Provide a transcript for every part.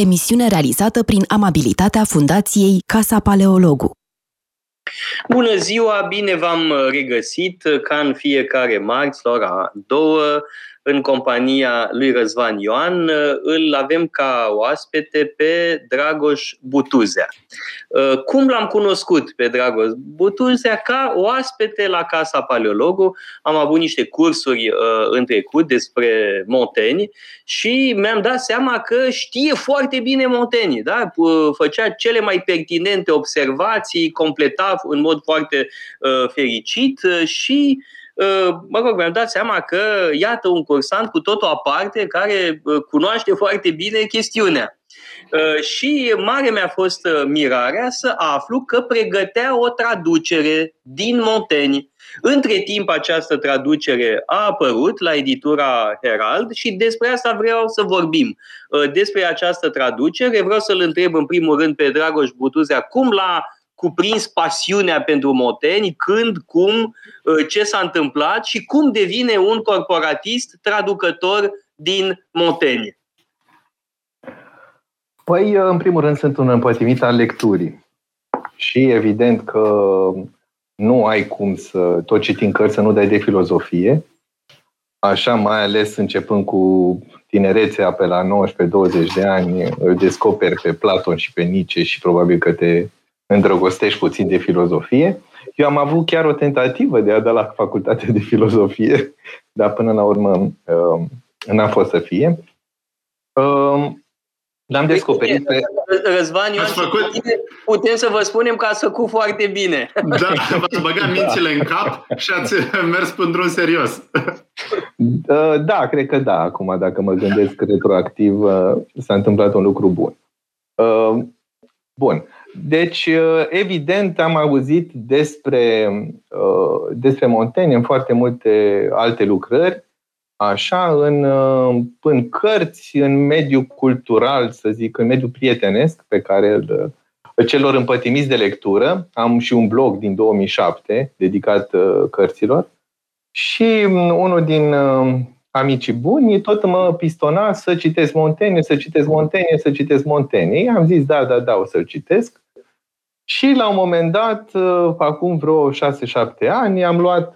emisiune realizată prin amabilitatea Fundației Casa Paleologu. Bună ziua, bine v-am regăsit ca în fiecare marți la ora 2 în compania lui Răzvan Ioan, îl avem ca oaspete pe Dragoș Butuzea. Uh, cum l-am cunoscut pe Dragoș Butuzea? Ca oaspete la Casa Paleologu. Am avut niște cursuri uh, în trecut despre monteni și mi-am dat seama că știe foarte bine montenii. Da? Făcea cele mai pertinente observații, completa în mod foarte uh, fericit și mă rog, mi-am dat seama că, iată, un cursant cu totul aparte care cunoaște foarte bine chestiunea. Uh, și mare mi-a fost uh, mirarea să aflu că pregătea o traducere din Monteni. Între timp, această traducere a apărut la editura Herald și despre asta vreau să vorbim. Uh, despre această traducere vreau să-l întreb în primul rând pe Dragoș Butuzea cum l-a cuprins pasiunea pentru Moteni, când, cum, ce s-a întâmplat și cum devine un corporatist traducător din Moteni. Păi, în primul rând, sunt un împătimit al lecturii. Și evident că nu ai cum să tot citim cărți să nu dai de filozofie. Așa, mai ales începând cu tinerețea pe la 19-20 de ani, îl descoperi pe Platon și pe Nietzsche și probabil că te îndrăgostești puțin de filozofie. Eu am avut chiar o tentativă de a da la facultate de filozofie, dar până la urmă uh, n-a fost să fie. Uh, L-am descoperit pe... Răzvan Ioan făcut... putem să vă spunem că ați făcut foarte bine. Da, v-ați băgat mințile în cap și ați mers pe drum serios. Da, cred că da. Acum, dacă mă gândesc retroactiv, uh, s-a întâmplat un lucru bun. Uh, bun. Deci, uh, evident, am auzit despre, despre Montaigne în foarte multe alte lucrări, așa, în, uh, în cărți, în mediul cultural, să zic, în mediul prietenesc pe care îl, uh, celor împătimiți de lectură. Am și un blog din 2007 dedicat uh, cărților. Și um, unul din amicii buni tot mă pistona să citesc Montaigne, să citesc Montaigne, să citesc Montaigne. Am zis, da, da, da, o să-l citesc. Și la un moment dat, acum vreo 6-7 ani, am luat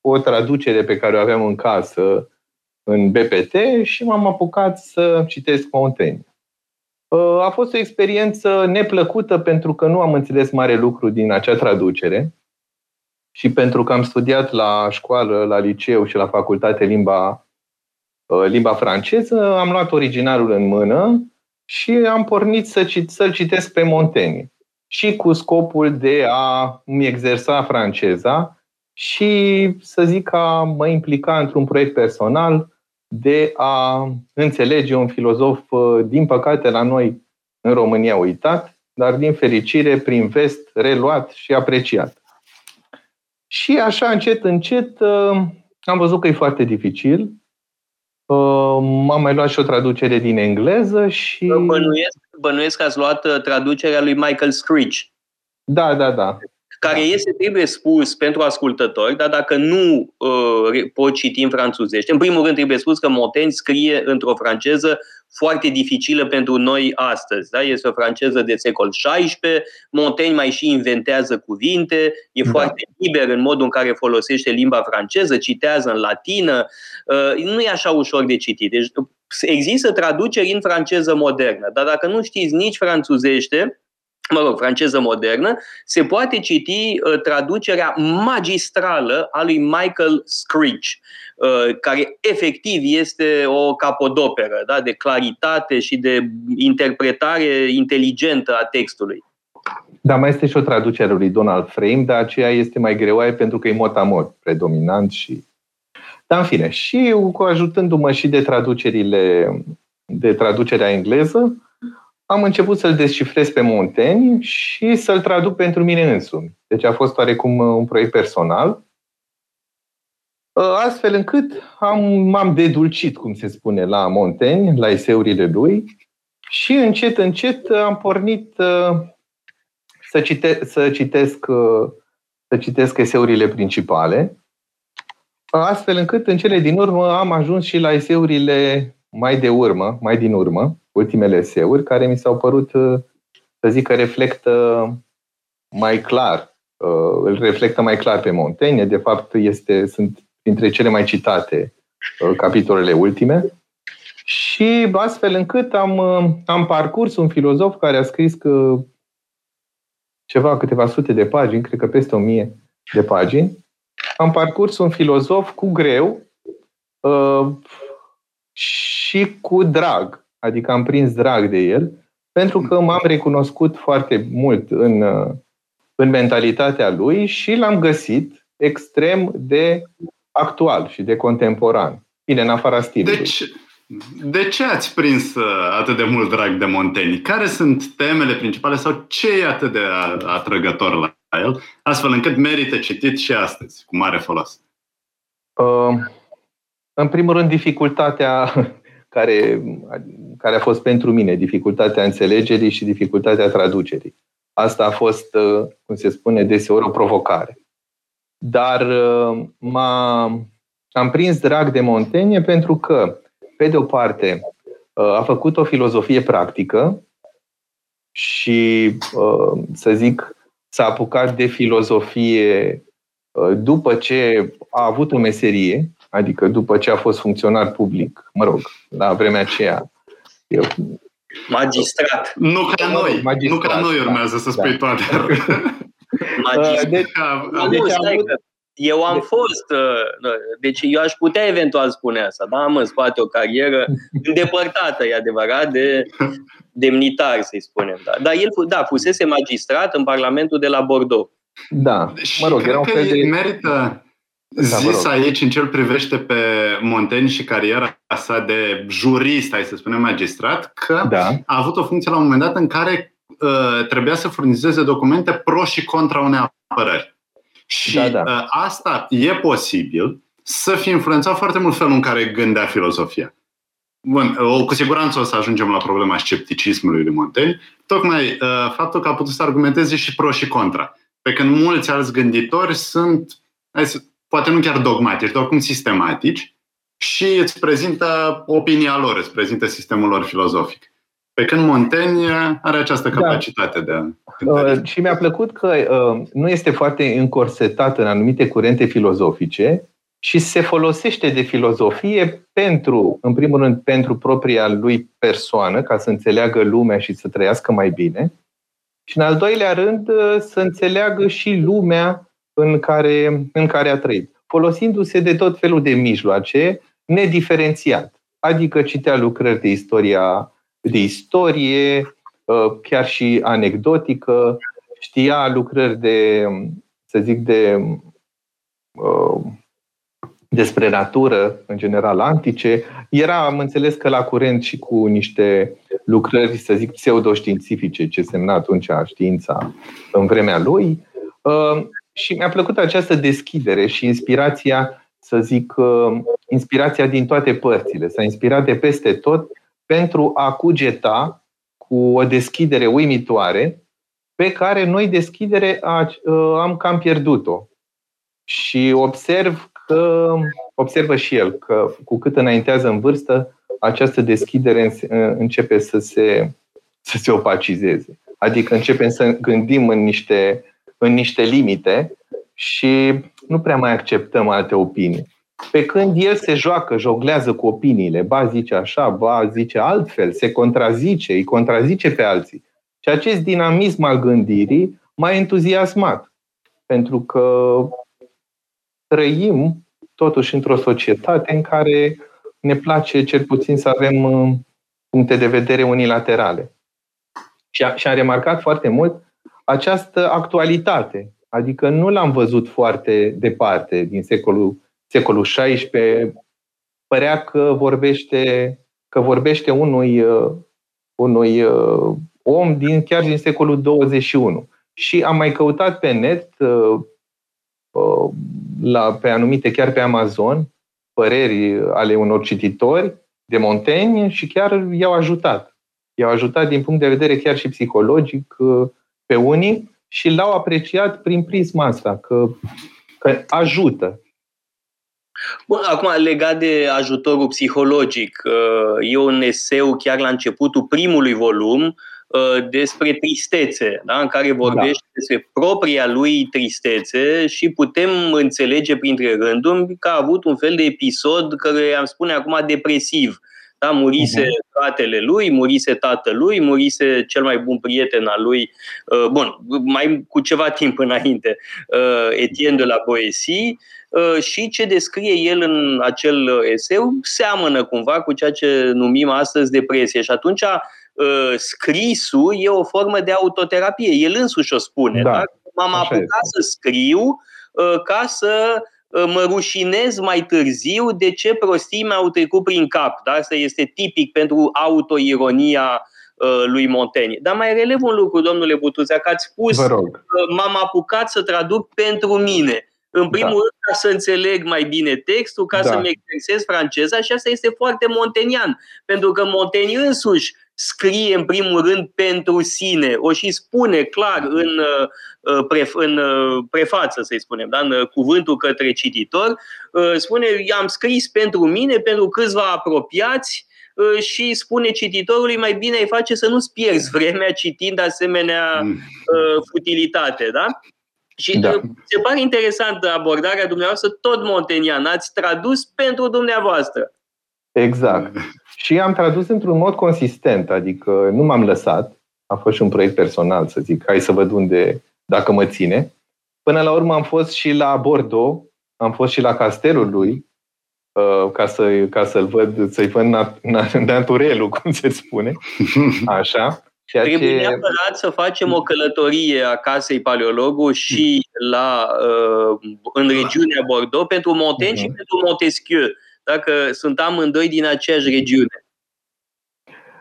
o traducere pe care o aveam în casă în BPT și m-am apucat să citesc Montaigne. Uh, a fost o experiență neplăcută pentru că nu am înțeles mare lucru din acea traducere și pentru că am studiat la școală, la liceu și la facultate limba, uh, limba franceză, am luat originalul în mână și am pornit să, să-l citesc pe Montaigne. Și cu scopul de a mi exersa franceza, și, să zic, a mă implica într-un proiect personal de a înțelege un filozof, uh, din păcate, la noi în România uitat, dar din fericire, prin vest, reluat și apreciat. Și așa, încet, încet, uh, am văzut că e foarte dificil. Uh, m-am mai luat și o traducere din engleză și... Bănuiesc, bănuiesc că ați luat traducerea lui Michael Screech. Da, da, da care da. este, trebuie spus pentru ascultători, dar dacă nu uh, pot citi în franțuzește, în primul rând trebuie spus că Montaigne scrie într-o franceză foarte dificilă pentru noi astăzi. Da? Este o franceză de secol XVI, Montaigne mai și inventează cuvinte, e da. foarte liber în modul în care folosește limba franceză, citează în latină, uh, nu e așa ușor de citit. Deci există traduceri în franceză modernă, dar dacă nu știți nici franțuzește, mă rog, franceză modernă, se poate citi uh, traducerea magistrală a lui Michael Screech, uh, care efectiv este o capodoperă da, de claritate și de interpretare inteligentă a textului. Da, mai este și o traducere lui Donald Frame, dar aceea este mai greoaie pentru că e mot predominant și... Dar în fine, și cu ajutându-mă și de traducerile de traducerea engleză, am început să-l descifrez pe Montaigne și să-l traduc pentru mine însumi. Deci a fost oarecum uh, un proiect personal. Uh, astfel încât am, m-am dedulcit, cum se spune, la Montaigne, la eseurile lui și încet, încet am pornit uh, să, cite, să, citesc, să citesc eseurile principale, astfel încât în cele din urmă am ajuns și la eseurile mai de urmă, mai din urmă, ultimele eseuri, care mi s-au părut, să zic că reflectă mai clar, îl reflectă mai clar pe Montaigne. De fapt, este, sunt printre cele mai citate capitolele ultime. Și astfel încât am, am parcurs un filozof care a scris că ceva, câteva sute de pagini, cred că peste o mie de pagini, am parcurs un filozof cu greu uh, și cu drag. Adică am prins drag de el, pentru că m-am recunoscut foarte mult în, uh, în mentalitatea lui și l-am găsit extrem de actual și de contemporan. Bine, în afara stilului. Deci, de ce ați prins uh, atât de mult drag de Montaigne? Care sunt temele principale sau ce e atât de atrăgător la el, astfel încât merită citit și astăzi, cu mare folos? Uh, în primul rând, dificultatea care, care a fost pentru mine, dificultatea înțelegerii și dificultatea traducerii. Asta a fost, uh, cum se spune, deseori o provocare. Dar uh, m-a, am prins drag de Montaigne pentru că, pe de o parte, a făcut o filozofie practică și, să zic, s-a apucat de filozofie uh, după ce a avut o meserie, adică după ce a fost funcționar public, mă rog, la vremea aceea. Eu, magistrat. Nu ca noi, magistrat, nu ca noi urmează da, să spui da, toate. magistrat. Deci, deci am avut, eu am fost, uh, deci eu aș putea eventual spune asta, da, am în spate o carieră îndepărtată, e adevărat, de demnitar, să-i spunem. Da. Dar el, da, fusese magistrat în Parlamentul de la Bordeaux. Da, mă rog, era un fel de... merită zis da, aici în ce îl privește pe Montaigne și cariera sa de jurist, hai să spunem magistrat, că da. a avut o funcție la un moment dat în care uh, trebuia să furnizeze documente pro și contra unei apărări. Și da, da. Uh, asta e posibil să fie influențat foarte mult felul în care gândea filozofia. Bun, o, cu siguranță o să ajungem la problema scepticismului lui Montaigne, tocmai uh, faptul că a putut să argumenteze și pro și contra. Pe când mulți alți gânditori sunt, poate nu chiar dogmatici, dar oricum sistematici și îți prezintă opinia lor, îți prezintă sistemul lor filozofic. Pe când Montaigne are această da. capacitate da. de a uh, Și mi-a plăcut că uh, nu este foarte încorsetat în anumite curente filozofice și se folosește de filozofie pentru, în primul rând, pentru propria lui persoană, ca să înțeleagă lumea și să trăiască mai bine, și în al doilea rând uh, să înțeleagă și lumea în care, în care a trăit, folosindu-se de tot felul de mijloace nediferențiat. Adică citea lucrări de istoria de istorie, uh, chiar și anecdotică, știa lucrări de, să zic, de uh, despre natură, în general antice. Era, am înțeles că la curent și cu niște lucrări, să zic, pseudoștiințifice, ce semna atunci știința în vremea lui. Uh, și mi-a plăcut această deschidere și inspirația, să zic, inspirația din toate părțile. S-a inspirat de peste tot pentru a cugeta cu o deschidere uimitoare pe care noi deschidere ă, am cam pierdut-o. Și observ că, observă și el că cu cât înaintează în vârstă, această deschidere începe să se, să se opacizeze. Adică începem să gândim în niște, în niște limite și nu prea mai acceptăm alte opinii. Pe când el se joacă, joglează cu opiniile, ba zice așa, ba zice altfel, se contrazice, îi contrazice pe alții. Și acest dinamism al gândirii m-a entuziasmat. Pentru că trăim totuși într-o societate în care ne place cel puțin să avem uh, puncte de vedere unilaterale. Și, a, și am remarcat foarte mult această actualitate. Adică nu l-am văzut foarte departe din secolul secolul XVI, părea că vorbește, că vorbește unui, uh, unui uh, om din, chiar din secolul 21. Și am mai căutat pe net, uh, la, pe anumite, chiar pe Amazon, păreri ale unor cititori de Montaigne și chiar i-au ajutat. I-au ajutat din punct de vedere chiar și psihologic pe unii și l-au apreciat prin prisma asta, că, că ajută Bun, acum, legat de ajutorul psihologic, e un eseu chiar la începutul primului volum despre tristețe, da? în care vorbește da. despre propria lui tristețe și putem înțelege printre rânduri că a avut un fel de episod care am spune acum depresiv. Da, murise uh-huh. fratele lui, murise tatălui, murise cel mai bun prieten al lui, uh, bun, mai cu ceva timp înainte, uh, Etienne de la Boesie, uh, și ce descrie el în acel eseu seamănă cumva cu ceea ce numim astăzi depresie. Și atunci scrisul e o formă de autoterapie. El însuși o spune. Da. Da? M-am apucat să scriu ca să Uh, mă rușinez mai târziu de ce prostii mi-au trecut prin cap. Da? Asta este tipic pentru autoironia uh, lui Montaigne. Dar mai relev un lucru, domnule Butuțea, că ați spus că m-am apucat să traduc pentru mine. În primul da. rând, ca să înțeleg mai bine textul, ca da. să-mi exersez franceza și asta este foarte montenian. Pentru că Montaigne însuși scrie în primul rând pentru sine, o și spune clar în, uh, în uh, prefață, să-i spunem, da? în uh, cuvântul către cititor, spune, i-am scris pentru mine, pentru câțiva apropiați, și spune cititorului mai bine îi face să nu-ți pierzi vremea citind asemenea mm. futilitate. Da? Și da. se pare interesant abordarea dumneavoastră, tot montenian, ați tradus pentru dumneavoastră. Exact. Și am tradus într-un mod consistent, adică nu m-am lăsat. A fost și un proiect personal, să zic, hai să văd unde, dacă mă ține. Până la urmă am fost și la Bordeaux, am fost și la castelul lui, uh, ca, să, ca să-l văd, să-i văd nat, nat, naturelul, cum se spune. Așa. Ceea Trebuie ce... neapărat să facem o călătorie a casei paleologu și la, uh, în regiunea Bordeaux pentru Montaigne uh-huh. și pentru Montesquieu dacă sunt amândoi din aceeași regiune.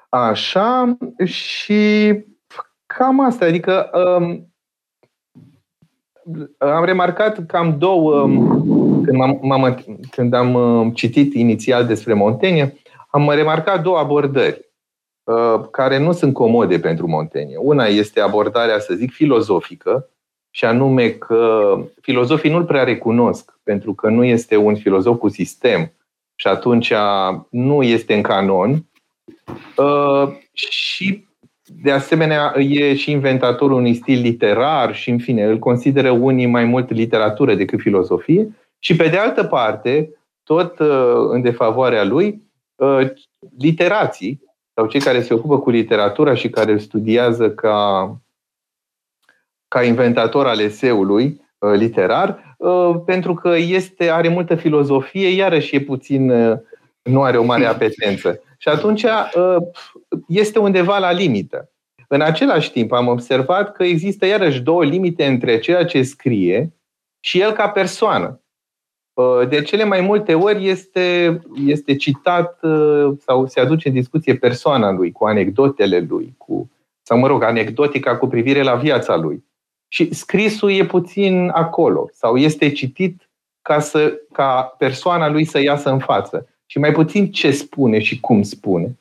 Așa, și cam asta, adică um, am remarcat că am două, um, când, am, am când am um, citit inițial despre Montaigne, am remarcat două abordări uh, care nu sunt comode pentru Montaigne. Una este abordarea, să zic, filozofică, și anume că filozofii nu-l prea recunosc, pentru că nu este un filozof cu sistem, și atunci nu este în canon. Uh, și de asemenea e și inventatorul unui stil literar și în fine îl consideră unii mai mult literatură decât filozofie. Și pe de altă parte, tot uh, în defavoarea lui, uh, literații sau cei care se ocupă cu literatura și care îl studiază ca, ca inventator al eseului literar, Uh, pentru că este, are multă filozofie, iarăși e puțin, uh, nu are o mare apetență. Și atunci uh, este undeva la limită. În același timp am observat că există iarăși două limite între ceea ce scrie și el ca persoană. De cele mai multe ori este, este citat sau se aduce în discuție persoana lui, cu anecdotele lui, cu, sau mă rog, anecdotica cu privire la viața lui. Și scrisul e puțin acolo sau este citit ca, să, ca persoana lui să iasă în față și mai puțin ce spune și cum spune.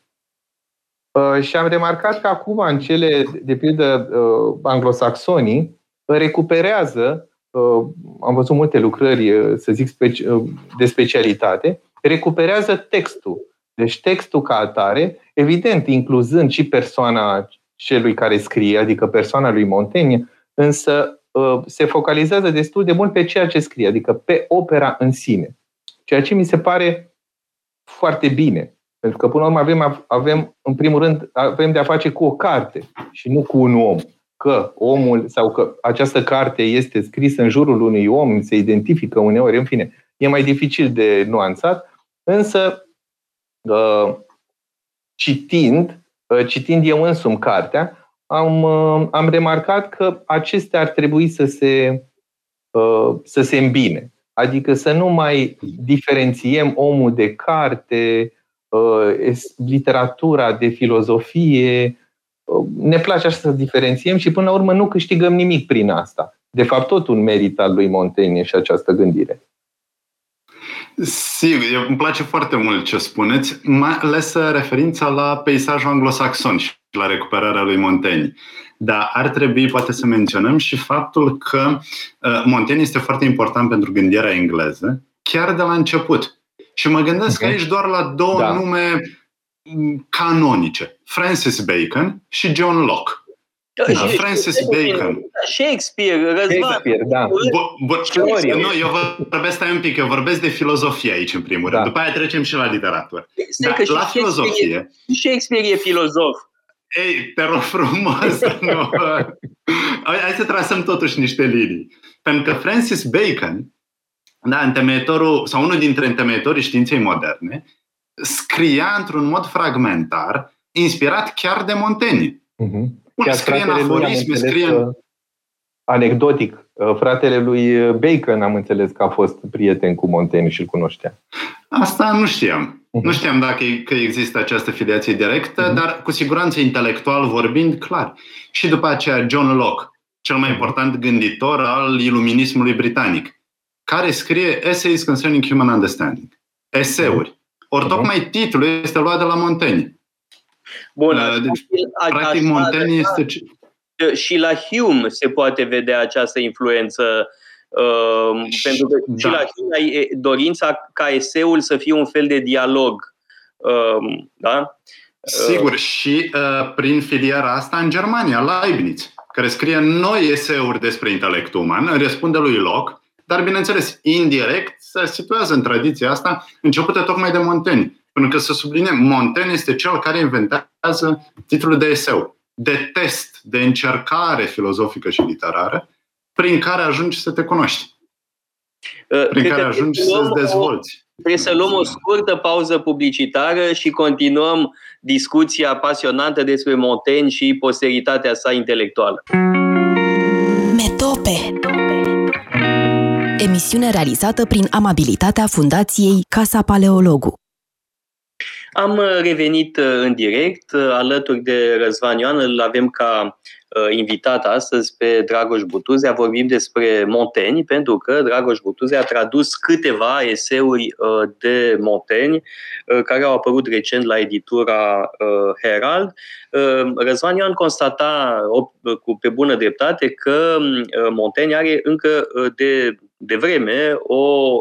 Uh, și am remarcat că acum, în cele, de pildă, uh, anglosaxonii, recuperează, uh, am văzut multe lucrări, să zic, de specialitate, recuperează textul. Deci textul ca atare, evident, incluzând și persoana celui care scrie, adică persoana lui Montaigne, însă uh, se focalizează destul de mult pe ceea ce scrie, adică pe opera în sine. Ceea ce mi se pare foarte bine. Pentru că, până la urmă, avem, avem, în primul rând, avem de a face cu o carte și nu cu un om. Că omul sau că această carte este scrisă în jurul unui om, se identifică uneori, în fine, e mai dificil de nuanțat, însă uh, citind, uh, citind eu însumi cartea, am, uh, am remarcat că acestea ar trebui să se, uh, să se îmbine. Adică să nu mai diferențiem omul de carte, uh, literatura de filozofie. Ne place așa să diferențiem și până la urmă nu câștigăm nimic prin asta. De fapt, tot un merit al lui Montaigne și această gândire. Sigur, îmi place foarte mult ce spuneți, mai ales referința la peisajul anglosaxon și la recuperarea lui Montaigne. Dar ar trebui poate să menționăm și faptul că uh, Montaigne este foarte important pentru gândirea engleză chiar de la început. Și mă gândesc okay. aici doar la două da. nume canonice. Francis Bacon și John Locke. Da, Francis Bacon. Shakespeare, Răzvan. Shakespeare, da. nu, eu vorbesc stai un pic, eu vorbesc de filozofie aici în primul da. rând. După aia trecem și la literatură. Da, la filozofie. Shakespeare e filozof. Ei, te rog frumos, nu. Hai să trasăm totuși niște linii. Pentru că Francis Bacon, da, întemeitorul, sau unul dintre întemeitorii științei moderne, scria într-un mod fragmentar, inspirat chiar de Montaigne. Uh-huh. Chiar scrie în aforisme, scrie în... Anecdotic, uh, fratele lui Bacon am înțeles că a fost prieten cu Montaigne și îl cunoștea. Asta nu știam. Uh-huh. Nu știam dacă că există această filiație directă, uh-huh. dar cu siguranță intelectual vorbind, clar. Și după aceea John Locke, cel mai important gânditor al iluminismului britanic, care scrie Essays Concerning Human Understanding. Eseuri. Ori tocmai titlul este luat de la Montaigne. Bun, uh, deci, practic, Montaigne este... Și la Hume se poate vedea această influență Uh, pentru că da. și la Hume ai dorința ca eseul să fie un fel de dialog. Uh, da? Sigur, uh, și uh, prin filiera asta în Germania, Leibniz, care scrie noi eseuri despre intelectul uman, răspunde lui Locke, dar, bineînțeles, indirect se situează în tradiția asta, începută tocmai de Montaigne. Pentru că, să subliniem, Montaigne este cel care inventează titlul de eseu, de test, de încercare filozofică și literară, prin care ajungi să te cunoști. Uh, prin care ajungi să-ți dezvolți. Trebuie să luăm o scurtă pauză publicitară și continuăm discuția pasionantă despre Montaigne și posteritatea sa intelectuală. Metope Emisiune realizată prin amabilitatea Fundației Casa Paleologu. Am revenit uh, în direct uh, alături de Răzvan Ioan, îl avem ca uh, invitat astăzi pe Dragoș Butuzea. Vorbim despre Montaigne, pentru că Dragoș Butuzea a tradus câteva eseuri de Montaigne care au apărut recent la editura Herald. Răzvan Ioan constata cu pe bună dreptate că Montaigne are încă de, de vreme o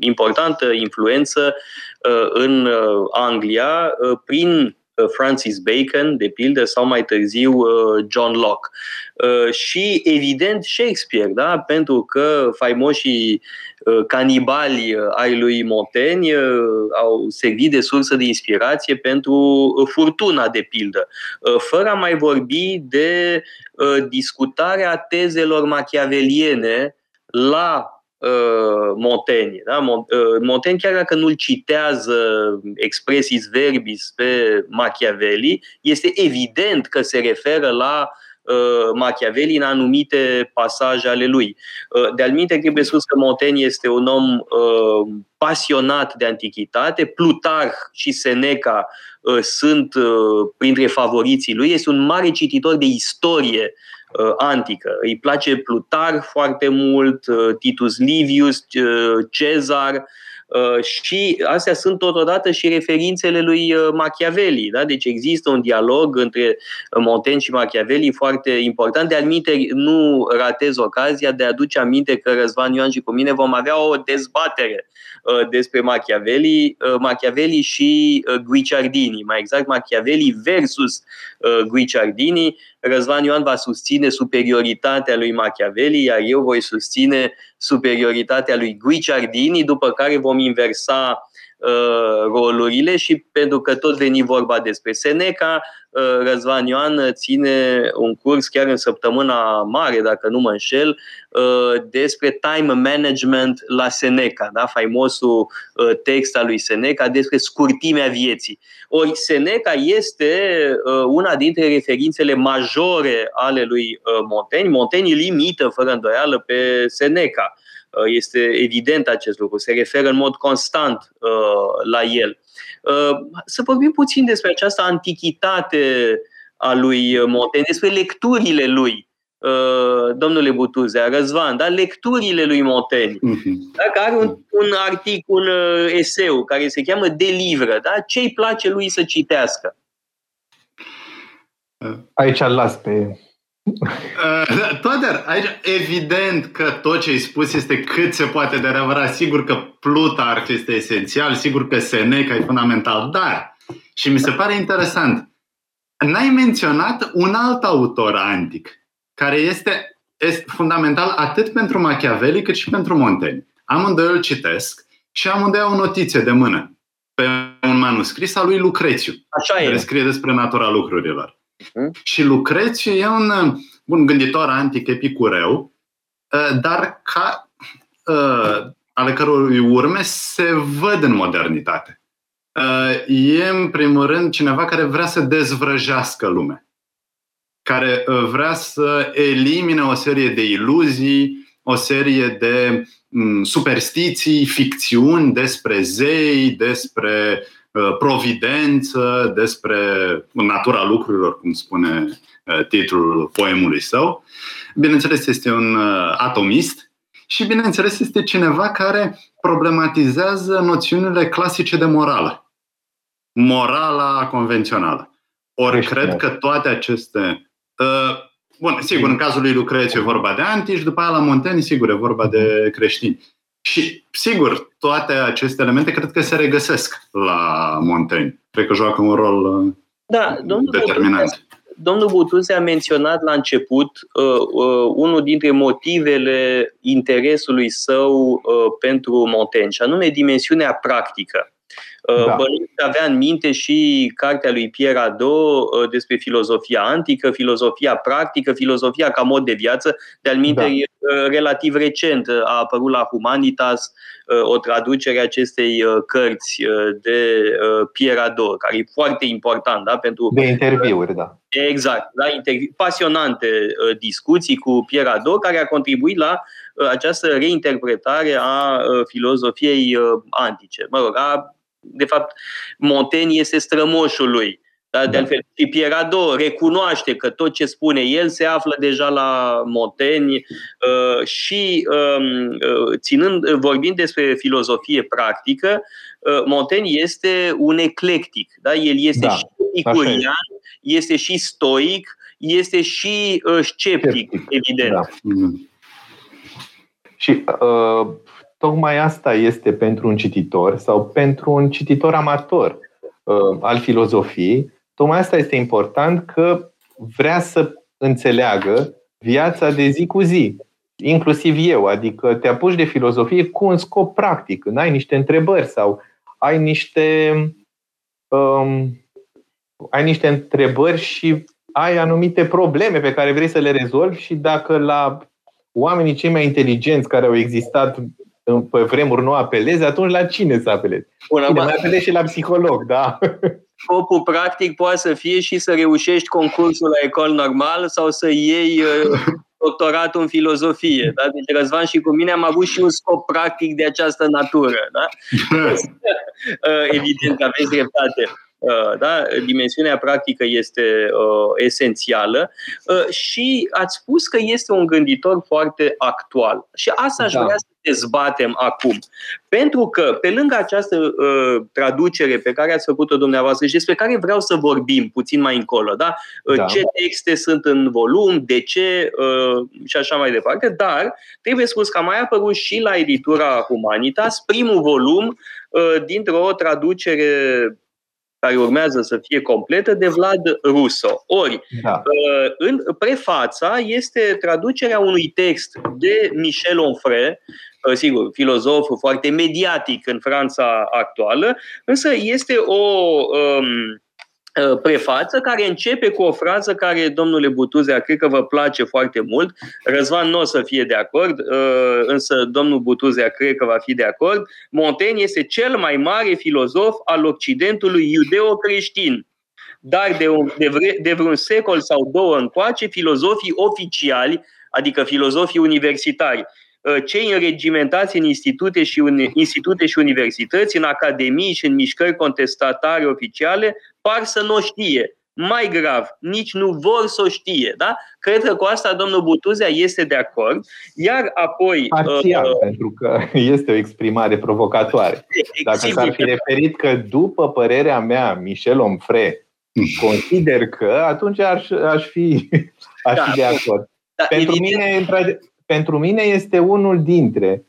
importantă influență uh, în uh, Anglia uh, prin Francis Bacon, de pildă, sau mai târziu John Locke. Și, evident, Shakespeare, da? pentru că faimoșii canibali ai lui Montaigne au servit de sursă de inspirație pentru furtuna, de pildă, fără a mai vorbi de discutarea tezelor machiaveliene la Uh, Montaigne. Da? Uh, Montaigne, chiar dacă nu-l citează expresis verbis pe Machiavelli, este evident că se referă la uh, Machiavelli în anumite pasaje ale lui. De-al minte, trebuie spus că Montaigne este un om pasionat de antichitate, Plutarh și Seneca sunt printre favoriții lui, este un mare cititor de istorie uh, antică. Îi place Plutar foarte mult, uh, Titus Livius, uh, Cezar, Uh, și astea sunt totodată și referințele lui uh, Machiavelli. Da? Deci există un dialog între Montaigne și Machiavelli foarte important. De aminte, nu ratez ocazia de a aduce aminte că Răzvan Ioan și cu mine vom avea o dezbatere uh, despre Machiavelli, Machiavelli și Guicciardini, mai exact Machiavelli versus Guicciardini. Răzvan Ioan va susține superioritatea lui Machiavelli, iar eu voi susține superioritatea lui Guicciardini, după care vom inversa uh, rolurile și pentru că tot veni vorba despre Seneca, uh, Răzvan Ioan ține un curs chiar în săptămâna mare, dacă nu mă înșel, uh, despre time management la Seneca, da? faimosul uh, text al lui Seneca despre scurtimea vieții. Ori Seneca este uh, una dintre referințele majore ale lui uh, Montaigne. Montaigne limită fără îndoială pe Seneca. Uh, este evident acest lucru, se referă în mod constant uh, la el. Uh, să vorbim puțin despre această antichitate a lui Montaigne, despre lecturile lui. Domnule Butuzea, Răzvan, da? lecturile lui Montaigne. Mhm. Da? Are un, un articol, un eseu care se cheamă De livră. Da? Ce îi place lui să citească? Aici îl las pe Uh, Toder, aici evident că tot ce ai spus este cât se poate de adevărat. Sigur că Plutarh este esențial, sigur că Seneca e fundamental, dar, și mi se pare interesant, n-ai menționat un alt autor antic, care este, este fundamental atât pentru Machiavelli cât și pentru Montaigne. Amândoi îl citesc și amândoi au notițe de mână pe un manuscris al lui Lucrețiu, Așa care e. scrie despre natura lucrurilor. Mhm. Și Lucrețiu e un uh, bun gânditor antic epicureu, uh, dar ca, uh, ale cărui urme se văd în modernitate. Uh, E, în primul rând, cineva care vrea să dezvrăjească lumea, care uh, vrea să elimine o serie de iluzii, o serie de mm, superstiții, ficțiuni despre zei, despre uh, providență, despre natura lucrurilor, cum spune uh, titlul poemului său. Bineînțeles, este un uh, atomist și, bineînțeles, este cineva care problematizează noțiunile clasice de morală. Morala convențională. Ori Creștină. cred că toate aceste. Uh, bun, sigur, în cazul lui Lucrețiu e vorba de antici, după aia la Montaigne, sigur, e vorba de creștini. Și, sigur, toate aceste elemente cred că se regăsesc la Montaigne. Cred că joacă un rol uh, Da, domnul determinant. Domnul Butuze a menționat la început uh, uh, unul dintre motivele interesului său uh, pentru Montaigne, și anume dimensiunea practică. Uh, Da. Bănuiesc că avea în minte și cartea lui Pierre Hadot uh, despre filozofia antică, filozofia practică, filozofia ca mod de viață. De-al minte, Da. uh, relativ recent uh, a apărut la Humanitas uh, o traducere a acestei uh, cărți uh, de uh, Pierre Hadot, care e foarte important da, pentru De interviuri, da. Exact, da, intervi- pasionante uh, discuții cu Pierre Hadot, care a contribuit la uh, această reinterpretare a uh, filozofiei uh, antice. Mă rog, a, de fapt, Montaigne este strămoșul lui. Da, de Da. altfel, și Pierre Hadot recunoaște că tot ce spune el se află deja la Montaigne uh, și um, uh, ținând, vorbind despre filozofie practică, uh, Montaigne este un eclectic. Da? El este Da, și epicurian, este și stoic, este și uh, sceptic, Sceptic, evident. Da. Mm. Și uh, tocmai asta este pentru un cititor sau pentru un cititor amator uh, al filozofiei, tocmai asta este important că vrea să înțeleagă viața de zi cu zi, inclusiv eu, adică te apuci de filozofie cu un scop practic, când ai niște întrebări sau ai niște um, ai niște întrebări și ai anumite probleme pe care vrei să le rezolvi și dacă la oamenii cei mai inteligenți care au existat în- pe vremuri nu apelezi, atunci la cine să apelezi? Bun, Bine, acum, mai apelezi și la psiholog, da? scopul practic poate să fie și să reușești concursul la ecol normal sau să iei uh, doctoratul în filozofie. Da? Deci Răzvan și cu mine am avut și un scop practic de această natură. Da? Uh, Evident că aveți dreptate. Uh, Da? Dimensiunea practică este uh, esențială uh, și ați spus că este un gânditor foarte actual. Și asta aș Da. vrea să dezbatem acum. Pentru că, pe lângă această uh, traducere pe care ați făcut-o dumneavoastră și despre care vreau să vorbim puțin mai încolo, da? Uh, Da. ce texte sunt în volum, de ce uh, și așa mai departe, dar trebuie spus că a mai apărut și la editura Humanitas primul volum uh, dintr-o traducere care urmează să fie completă de Vlad Russo. Ori, da. Uh, în prefața este traducerea unui text de Michel Onfray, uh, sigur, filozof foarte mediatic în Franța actuală, însă este o um, uh, prefață care începe cu o frază care, domnule Butuzea, cred că vă place foarte mult. Răzvan nu o să fie de acord, uh, însă domnul Butuzea cred că va fi de acord. Montaigne este cel mai mare filozof al Occidentului iudeo-creștin dar de, un, de, vre, de vreun secol sau două încoace, filozofii oficiali, adică filozofii universitari, cei înregimentați în institute și, un, institute și universități, în academii și în mișcări contestatare oficiale, par să nu o știe. Mai grav, nici nu vor să o știe. Da? Cred că cu asta domnul Butuzea este de acord. Iar apoi... Parțial, uh, pentru că este o exprimare provocatoare. Dacă sigur, s-ar fi referit că, după părerea mea, Michel Onfray consider că, atunci aș, aș fi aș da, fi de acord. Da, pentru, evident... mine, pentru mine este unul dintre,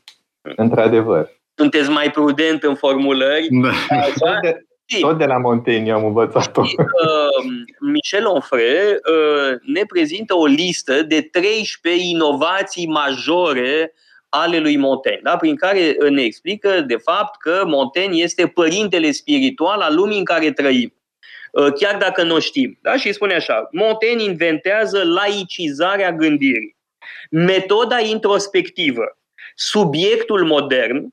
într-adevăr. Sunteți mai prudent în formulări. Da. Tot, de, tot de la Montaigne am învățat-o. Uh, Michel Onfray uh, ne prezintă o listă de 13 inovații majore ale lui Montaigne, da? prin care ne explică de fapt că Montaigne este părintele spiritual al lumii în care trăim. Uh, chiar dacă nu știm. Da? Și spune așa, Montaigne inventează laicizarea gândirii, metoda introspectivă, subiectul modern,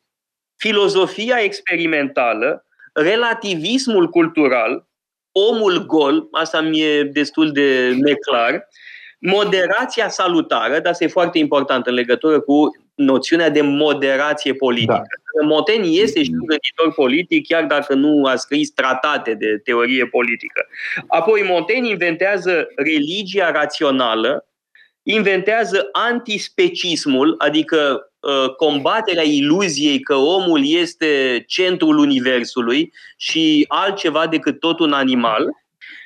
filozofia experimentală, relativismul cultural, omul gol, asta mi-e destul de neclar, moderația salutară, dar asta e foarte important în legătură cu noțiunea de moderație politică. Da. Montaigne este și un gânditor politic, chiar dacă nu a scris tratate de teorie politică. Apoi Montaigne inventează religia rațională, inventează antispecismul, adică uh, combaterea iluziei că omul este centrul universului și altceva decât tot un animal,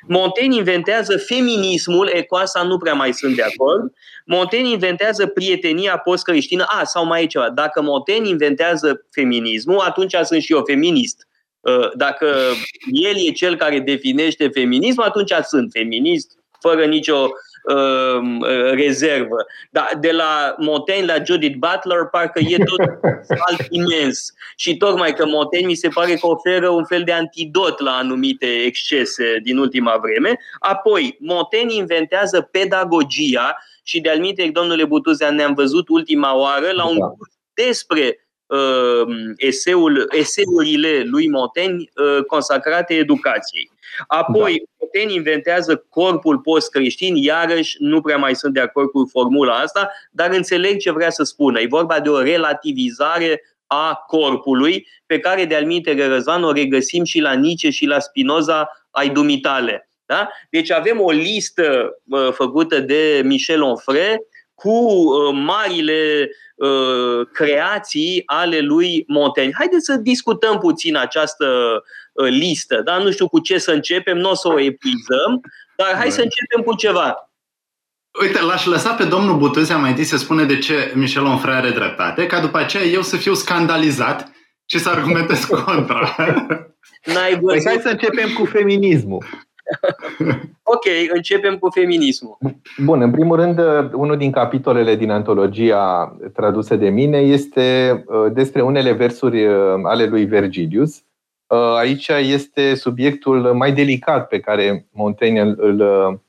Montaigne inventează feminismul, e cu asta nu prea mai sunt de acord. Montaigne inventează prietenia post-creștină. A, sau mai e ceva. Dacă Montaigne inventează feminismul, atunci sunt și eu feminist. Uh, dacă el e cel care definește feminism, atunci sunt feminist, fără nicio Um, uh, rezervă. Dar de la Montaigne la Judith Butler parcă e tot alt imens. Și tocmai că Montaigne mi se pare că oferă un fel de antidot la anumite excese din ultima vreme. Apoi, Montaigne inventează pedagogia și de-al minte, domnule Butuzea, ne-am văzut ultima oară la un da. curs despre uh, eseul, eseurile lui Montaigne uh, consacrate educației. Apoi, da. Montaigne inventează corpul post-creștin, iarăși nu prea mai sunt de acord cu formula asta, dar înțeleg ce vrea să spună. E vorba de o relativizare a corpului, pe care de-al minte Răzvan o regăsim și la Nietzsche și la Spinoza ai dumitale. Da? Deci avem o listă uh, făcută de Michel Onfray cu uh, marile uh, creații ale lui Montaigne. Haideți să discutăm puțin această uh, listă. Da? Nu știu cu ce să începem, nu o să o epuizăm, dar hai să începem cu ceva. Uite, l-aș lăsa pe domnul Butâzea mai întâi să spune de ce Michel Onfray are dreptate, ca după aceea eu să fiu scandalizat și să argumentez contra. N-ai văzut... Păi hai să începem cu feminismul. ok, începem cu feminismul. Bun, în primul rând, unul din capitolele din antologia tradusă de mine este uh, despre unele versuri uh, ale lui Vergilius. Uh, aici este subiectul mai delicat pe care Montaigne îl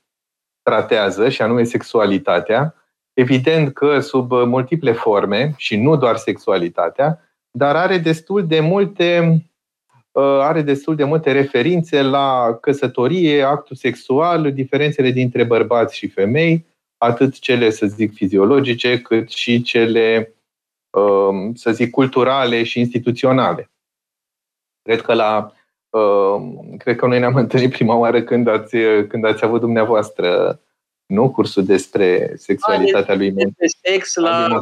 tratează, și anume sexualitatea. Evident că sub multiple forme, și nu doar sexualitatea, dar are destul de multe Uh, are destul de multe referințe la căsătorie, actul sexual, diferențele dintre bărbați și femei, atât cele, să zic, fiziologice, cât și cele, um, să zic, culturale și instituționale. Cred că la um, cred că noi ne-am întâlnit prima oară când ați, când ați avut dumneavoastră nu cursul despre sexualitatea lui Despre sex la, la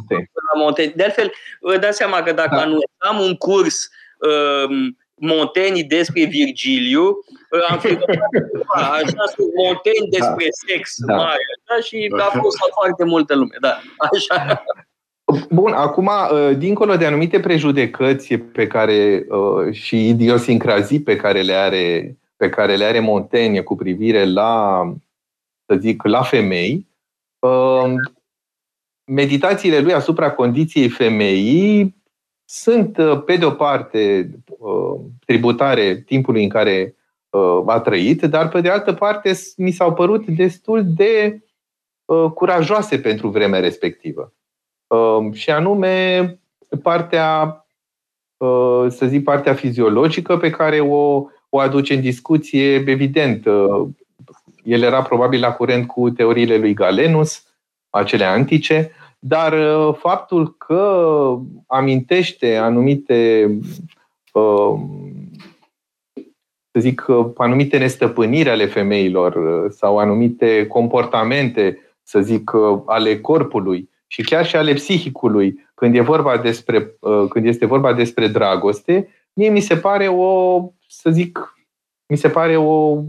Montaigne. De altfel, vă dați seama că dacă da. am un curs um, Montaigne despre Virgiliu, am așa sunt Montaigne despre da. sex da. mare, da? și a fost la foarte multă lume, da, așa. Bun, acum, uh, dincolo de anumite prejudecăți pe care uh, și idiosincrazii pe care le are, pe care le are Montaigne cu privire la, să zic, la femei, uh, meditațiile lui asupra condiției femeii sunt, pe de o parte, tributare timpului în care uh, a trăit, dar pe de altă parte mi s-au părut destul de uh, curajoase pentru vremea respectivă. Uh, și anume partea, să zic, partea fiziologică pe care o, o aduce în discuție, evident, el era probabil la curent cu teoriile lui Galenus, acele antice, dar faptul că amintește anumite să zic, anumite nestăpâniri ale femeilor uh, sau anumite comportamente, să zic, uh, ale corpului și chiar și ale psihicului, când, e vorba despre, uh, când este vorba despre dragoste, mie mi se pare o, să zic, mi se pare o,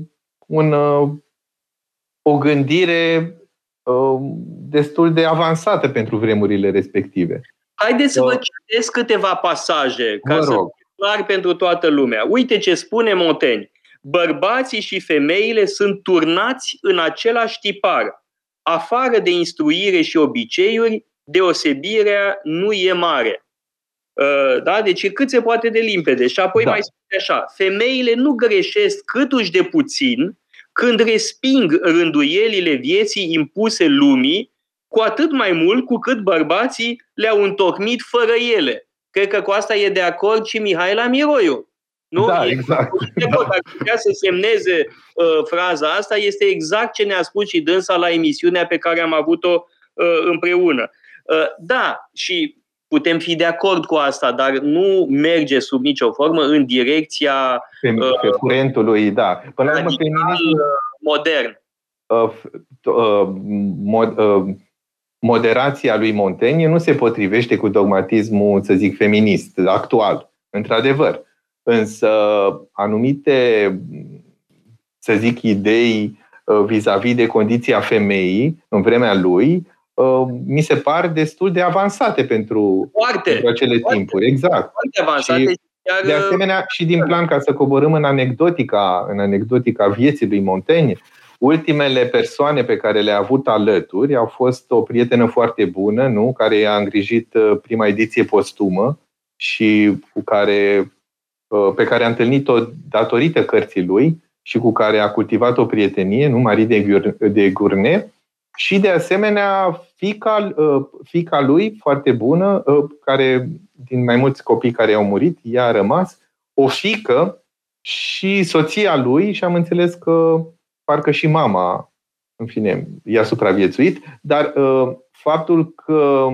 un, o gândire destul de avansată pentru vremurile respective. Haideți să vă citesc câteva pasaje ca să fie clar pentru toată lumea. Uite ce spune Montaigne. Bărbații și femeile sunt turnați în același tipar. Afară de instruire și obiceiuri, deosebirea nu e mare. Uh, da? Deci e cât se poate de limpede. Și apoi da. mai spune așa, femeile nu greșesc câtuși de puțin când resping rânduielile vieții impuse lumii, cu atât mai mult cu cât bărbații le-au întocmit fără ele. Cred că cu asta e de acord și Mihaela Miroiu. Nu? Da, exact. Dacă putea să semneze uh, fraza asta, este exact ce ne-a spus și dânsa la emisiunea pe care am avut-o uh, împreună. Uh, da, și putem fi de acord cu asta, dar nu merge sub nicio formă în direcția uh, curentului, da. Până la urmă, feminismul modern. Uh, uh, mod, uh, moderația lui Montaigne nu se potrivește cu dogmatismul, să zic, feminist actual, într-adevăr. Însă anumite, să zic, idei uh, vis-a-vis de condiția femeii în vremea lui Uh, mi se par destul de avansate pentru, foarte, pentru acele foarte, timpuri. Exact. Foarte avansate. Și, chiar... De asemenea, și din plan, ca să coborâm în anecdotica, în anecdotica vieții lui Montaigne, ultimele persoane pe care le-a avut alături au fost o prietenă foarte bună, nu? care i-a îngrijit uh, prima ediție postumă și cu care, uh, pe care a întâlnit-o datorită cărții lui și cu care a cultivat o prietenie, nu? Marie de Gournay, și de asemenea fica, uh, fica lui foarte bună, uh, care din mai mulți copii care au murit, ea a rămas, o fică și soția lui și am înțeles că parcă și mama, în fine, i-a supraviețuit, dar uh, faptul că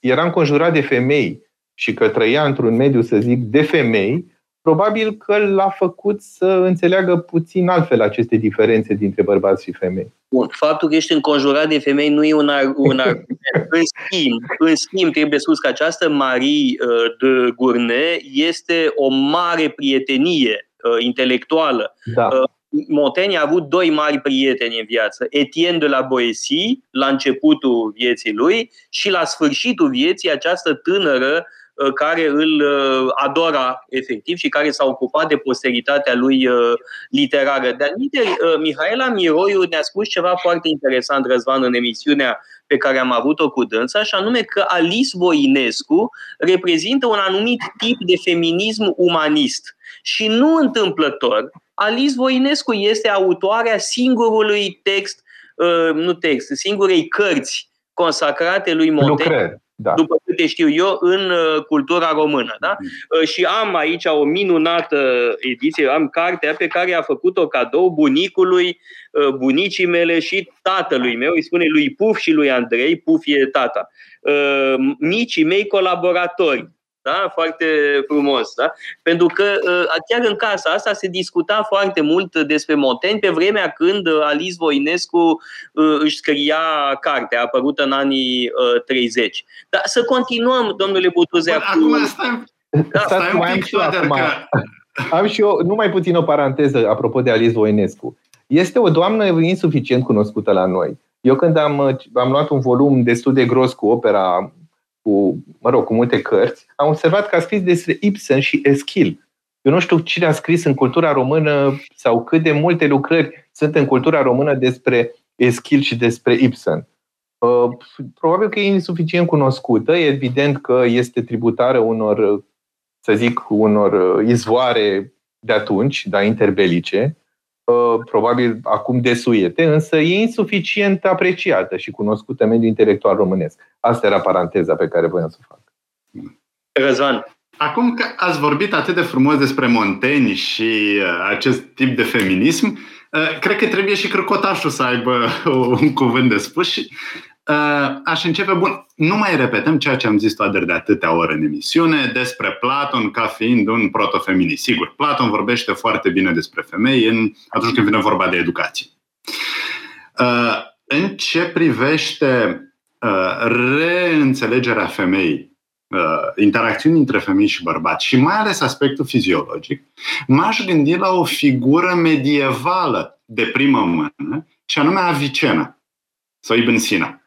era înconjurat de femei și că trăia într-un mediu, să zic, de femei, probabil că l-a făcut să înțeleagă puțin altfel aceste diferențe dintre bărbați și femei. Bun. Faptul că ești înconjurat de femei nu e un, un argument. în schimb, în schimb, trebuie spus că această Marie uh, de Gournay este o mare prietenie uh, intelectuală. Da. Uh, Montaigne a avut doi mari prieteni în viață. Etienne de la Boétie, la începutul vieții lui, și la sfârșitul vieții, această tânără Uh, care îl uh, adora efectiv și care s-a ocupat de posteritatea lui uh, literară. De anumite, Mihaela Miroiu ne-a spus ceva foarte interesant, Răzvan, în emisiunea pe care am avut-o cu dânsa, și anume că Alice Voinescu reprezintă un anumit tip de feminism umanist. Și nu întâmplător, Alice Voinescu este autoarea singurului text, nu text, singurei cărți consacrate lui Montaigne. Lucrări da. după câte știu eu, în uh, cultura română. Da? Mm-hmm. Și am aici o minunată ediție, am cartea pe care a făcut-o cadou bunicului, uh, bunicii mele și tatălui meu, îi spune lui Puf și lui Andrei, Puf e tata, micii mei colaboratori. Da? Foarte frumos. Da? Pentru că uh, chiar în casa asta se discuta foarte mult despre Montaigne pe vremea când uh, Alice Voinescu uh, își scria cartea, apărută în anii 30. Dar să continuăm, domnule Butuze. Acum stai, da, stai un pic și acum. Am și eu numai puțin o paranteză apropo de Alice Voinescu. Este o doamnă insuficient cunoscută la noi. Eu când am, am luat un volum destul de gros cu opera cu, mă rog, cu multe cărți, am observat că a scris despre Ibsen și Eschil. Eu nu știu cine a scris în cultura română sau cât de multe lucrări sunt în cultura română despre Eschil și despre Ibsen. Uh, probabil că e insuficient cunoscută, e evident că este tributară unor, să zic, unor izvoare de atunci, da, interbelice, probabil acum desuiete, însă e insuficient apreciată și cunoscută în mediul intelectual românesc. Asta era paranteza pe care voiam să o fac. Răzvan. Acum că ați vorbit atât de frumos despre Montaigne și uh, acest tip de feminism, uh, cred că trebuie și crăcotașul să aibă un cuvânt de spus și Uh, aș începe, bun, nu mai repetăm ceea ce am zis toate de atâtea ori în emisiune despre Platon ca fiind un protofeminist. Sigur, Platon vorbește foarte bine despre femei în, atunci când vine vorba de educație. Uh, în ce privește uh, reînțelegerea femeii, interacțiuni între femei și bărbați și mai ales aspectul fiziologic, m-aș gândi la o figură medievală de primă mână, și anume Avicena sau Ibn Sina.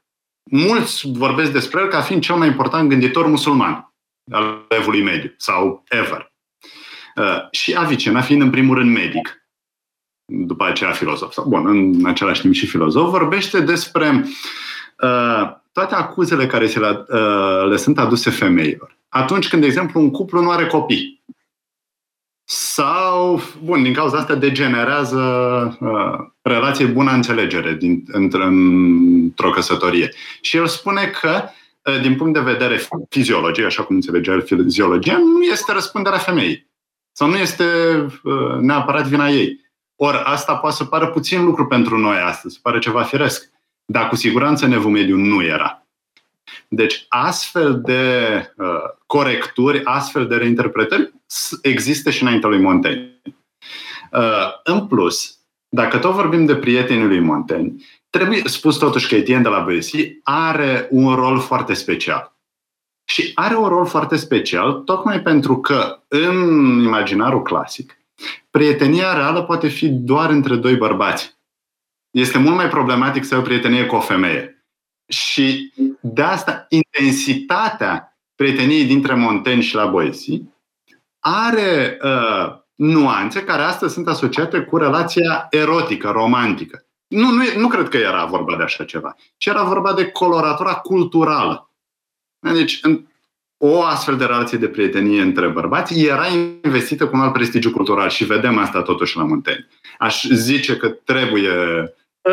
Mulți vorbesc despre el ca fiind cel mai important gânditor musulman al evului mediu sau ever. Uh, și Avicena fiind în primul rând medic, după aceea filozof, sau bun, în același timp și filozof, vorbește despre uh, toate acuzele care se le, uh, le sunt aduse femeilor. Atunci când, de exemplu, un cuplu nu are copii. Sau, bun, din cauza asta degenerează uh, relație bună înțelegere din, într- într-o căsătorie. Și el spune că, uh, din punct de vedere fiziologic, așa cum înțelege el fiziologia, nu este răspunderea femeii. Sau nu este uh, neapărat vina ei. Ori asta poate să pară puțin lucru pentru noi astăzi, se pare ceva firesc. Dar cu siguranță Nevu Mediu nu era. Deci astfel de uh, corecturi, astfel de reinterpretări există și înaintea lui Montaigne. Uh, în plus, dacă tot vorbim de prietenii lui Montaigne, trebuie spus totuși că Etienne de la Boissy are un rol foarte special. Și are un rol foarte special tocmai pentru că în imaginarul clasic, prietenia reală poate fi doar între doi bărbați. Este mult mai problematic să ai o prietenie cu o femeie. Și de asta intensitatea prieteniei dintre Montaigne și la Boissy are uh, nuanțe care astăzi sunt asociate cu relația erotică, romantică. Nu, nu, nu cred că era vorba de așa ceva, ci era vorba de coloratura culturală. Deci, în, o astfel de relație de prietenie între bărbați era investită cu un alt prestigiu cultural și vedem asta totuși la Montaigne. Aș zice că trebuie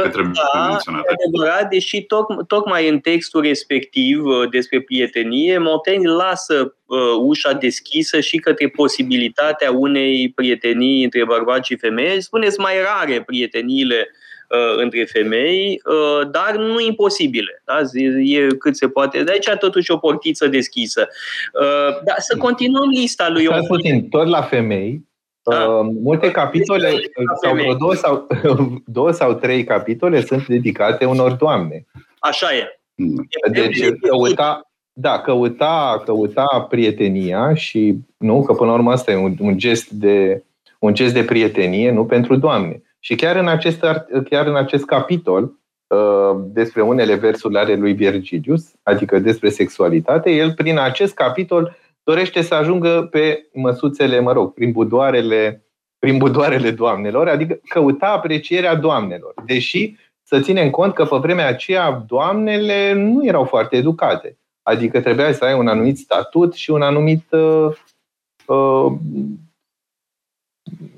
că trebuie da, menționat. adevărat, deși toc, tocmai în textul respectiv uh, despre prietenie, Montaigne lasă uh, ușa deschisă și către posibilitatea unei prietenii între bărbați și femei. Spuneți mai rare prieteniile uh, între femei, uh, dar nu imposibile. Da? E cât se poate. De aici totuși o portiță deschisă. Uh, dar să continuăm lista lui Stai puțin, tot la femei, da. Uh, multe capitole, sau vreo două sau, două sau trei capitole sunt dedicate unor doamne. Așa e. Deci căuta, da, căuta, căuta prietenia și nu, că până la urmă asta e un, un gest de un gest de prietenie, nu pentru doamne. Și chiar în acest, chiar în acest capitol, uh, despre unele versuri ale lui Virgilius, adică despre sexualitate, el prin acest capitol dorește să ajungă pe măsuțele, mă rog, prin budoarele, prin budoarele doamnelor, adică căuta aprecierea doamnelor. Deși să ținem cont că pe vremea aceea doamnele nu erau foarte educate. Adică trebuia să ai un anumit statut și un anumit uh, uh,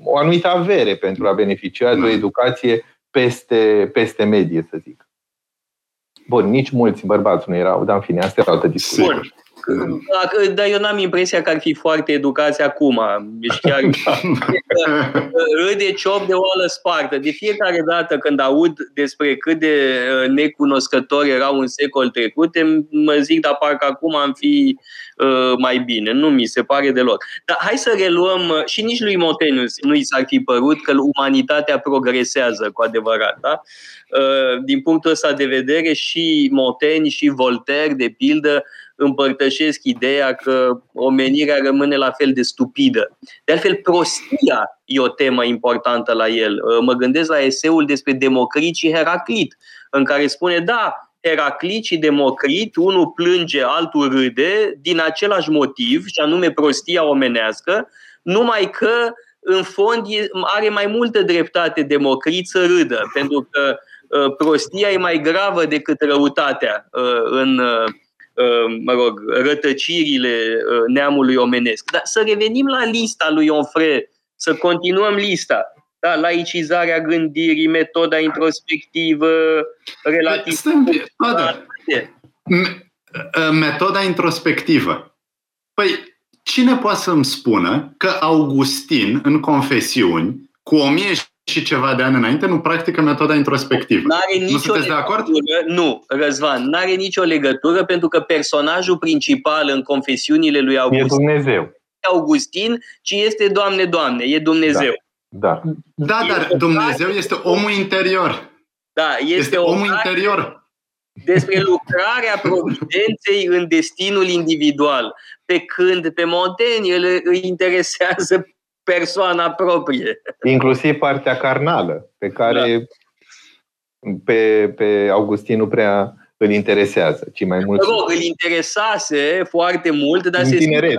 o anumită avere pentru a beneficia de o educație peste, peste medie, să zic. Bun, nici mulți bărbați nu erau, dar în fine, asta era altă discuție. Dar eu n-am impresia că ar fi foarte educați acum. Deci chiar râde ciop de oală spartă. De fiecare dată când aud despre cât de uh, necunoscători erau în secol trecute, mă zic, dar parcă acum am fi uh, mai bine. Nu mi se pare deloc. Dar hai să reluăm, uh, și nici lui Montaigne nu i s-ar fi părut că umanitatea progresează cu adevărat. Da? Din punctul ăsta de vedere și Montaigne și Voltaire, de pildă, împărtășesc ideea că omenirea rămâne la fel de stupidă. De altfel, prostia e o temă importantă la el. Mă gândesc la eseul despre Democrit și Heraclit, în care spune, da, Heraclit și Democrit, unul plânge, altul râde, din același motiv, și anume prostia omenească, numai că în fond are mai multă dreptate Democrit să râdă, pentru că uh, prostia e mai gravă decât răutatea uh, în uh, Uh, mă rog, rătăcirile uh, neamului omenesc. Dar să revenim la lista lui Onfre, să continuăm lista. Da, laicizarea gândirii, metoda introspectivă, relativ. Metoda introspectivă. Păi, cine poate să-mi spună că Augustin, în confesiuni, cu o mie și ceva de ani înainte nu practică metoda introspectivă. N-are nicio nu sunteți de acord? Nu, Răzvan, nu are nicio legătură pentru că personajul principal în confesiunile lui Augustin e Dumnezeu. Augustin, ci este Doamne, Doamne, e Dumnezeu. Da, da. da dar Dumnezeu este omul interior. Da, este, este omul interior. Despre lucrarea providenței în destinul individual. Pe când pe Montaigne îl interesează persoana proprie. Inclusiv partea carnală, pe care pe, pe Augustin nu prea îl interesează, ci mai mult... Rog, îl interesase foarte mult, dar se simte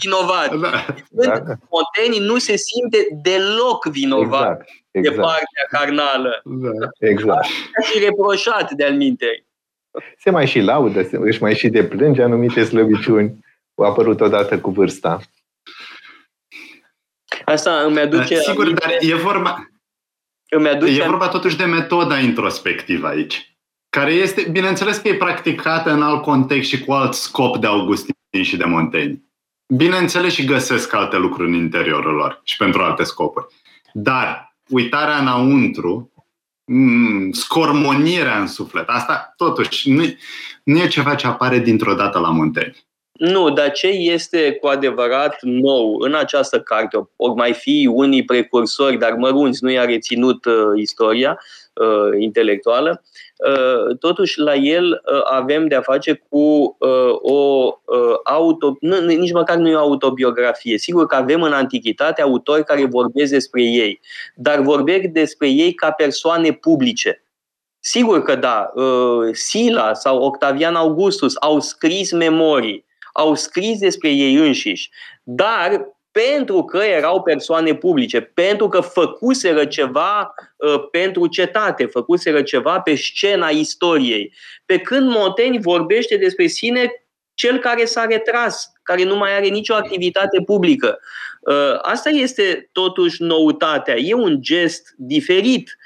vinovat. Da. da. Monteni nu se simte deloc vinovat exact, exact. de partea carnală. Da, exact. Și reproșat de-al minteri. Se mai și laudă, se, își mai și deplânge anumite slăbiciuni. Au apărut odată cu vârsta. Asta îmi aduce... Da, sigur, aminte... dar e vorba... Îmi aduce... E vorba totuși de metoda introspectivă aici care este, bineînțeles că e practicată în alt context și cu alt scop de Augustin și de Montaigne. Bineînțeles și găsesc alte lucruri în interiorul lor și pentru alte scopuri. Dar uitarea înăuntru, mm, scormonirea în suflet, asta totuși nu, nu e ceva ce apare dintr-o dată la Montaigne. Nu, dar ce este cu adevărat nou în această carte, ori mai fi unii precursori, dar mărunți, nu i-a reținut uh, istoria uh, intelectuală, uh, totuși la el uh, avem de-a face cu uh, o uh, auto, nu, nici măcar nu e o autobiografie. Sigur că avem în antichitate autori care vorbesc despre ei, dar vorbesc despre ei ca persoane publice. Sigur că da, Sila sau Octavian Augustus au scris memorii, au scris despre ei înșiși, dar pentru că erau persoane publice, pentru că făcuseră ceva uh, pentru cetate, făcuseră ceva pe scena istoriei. Pe când Montaigne vorbește despre sine cel care s-a retras, care nu mai are nicio activitate publică. Uh, asta este totuși noutatea. E un gest diferit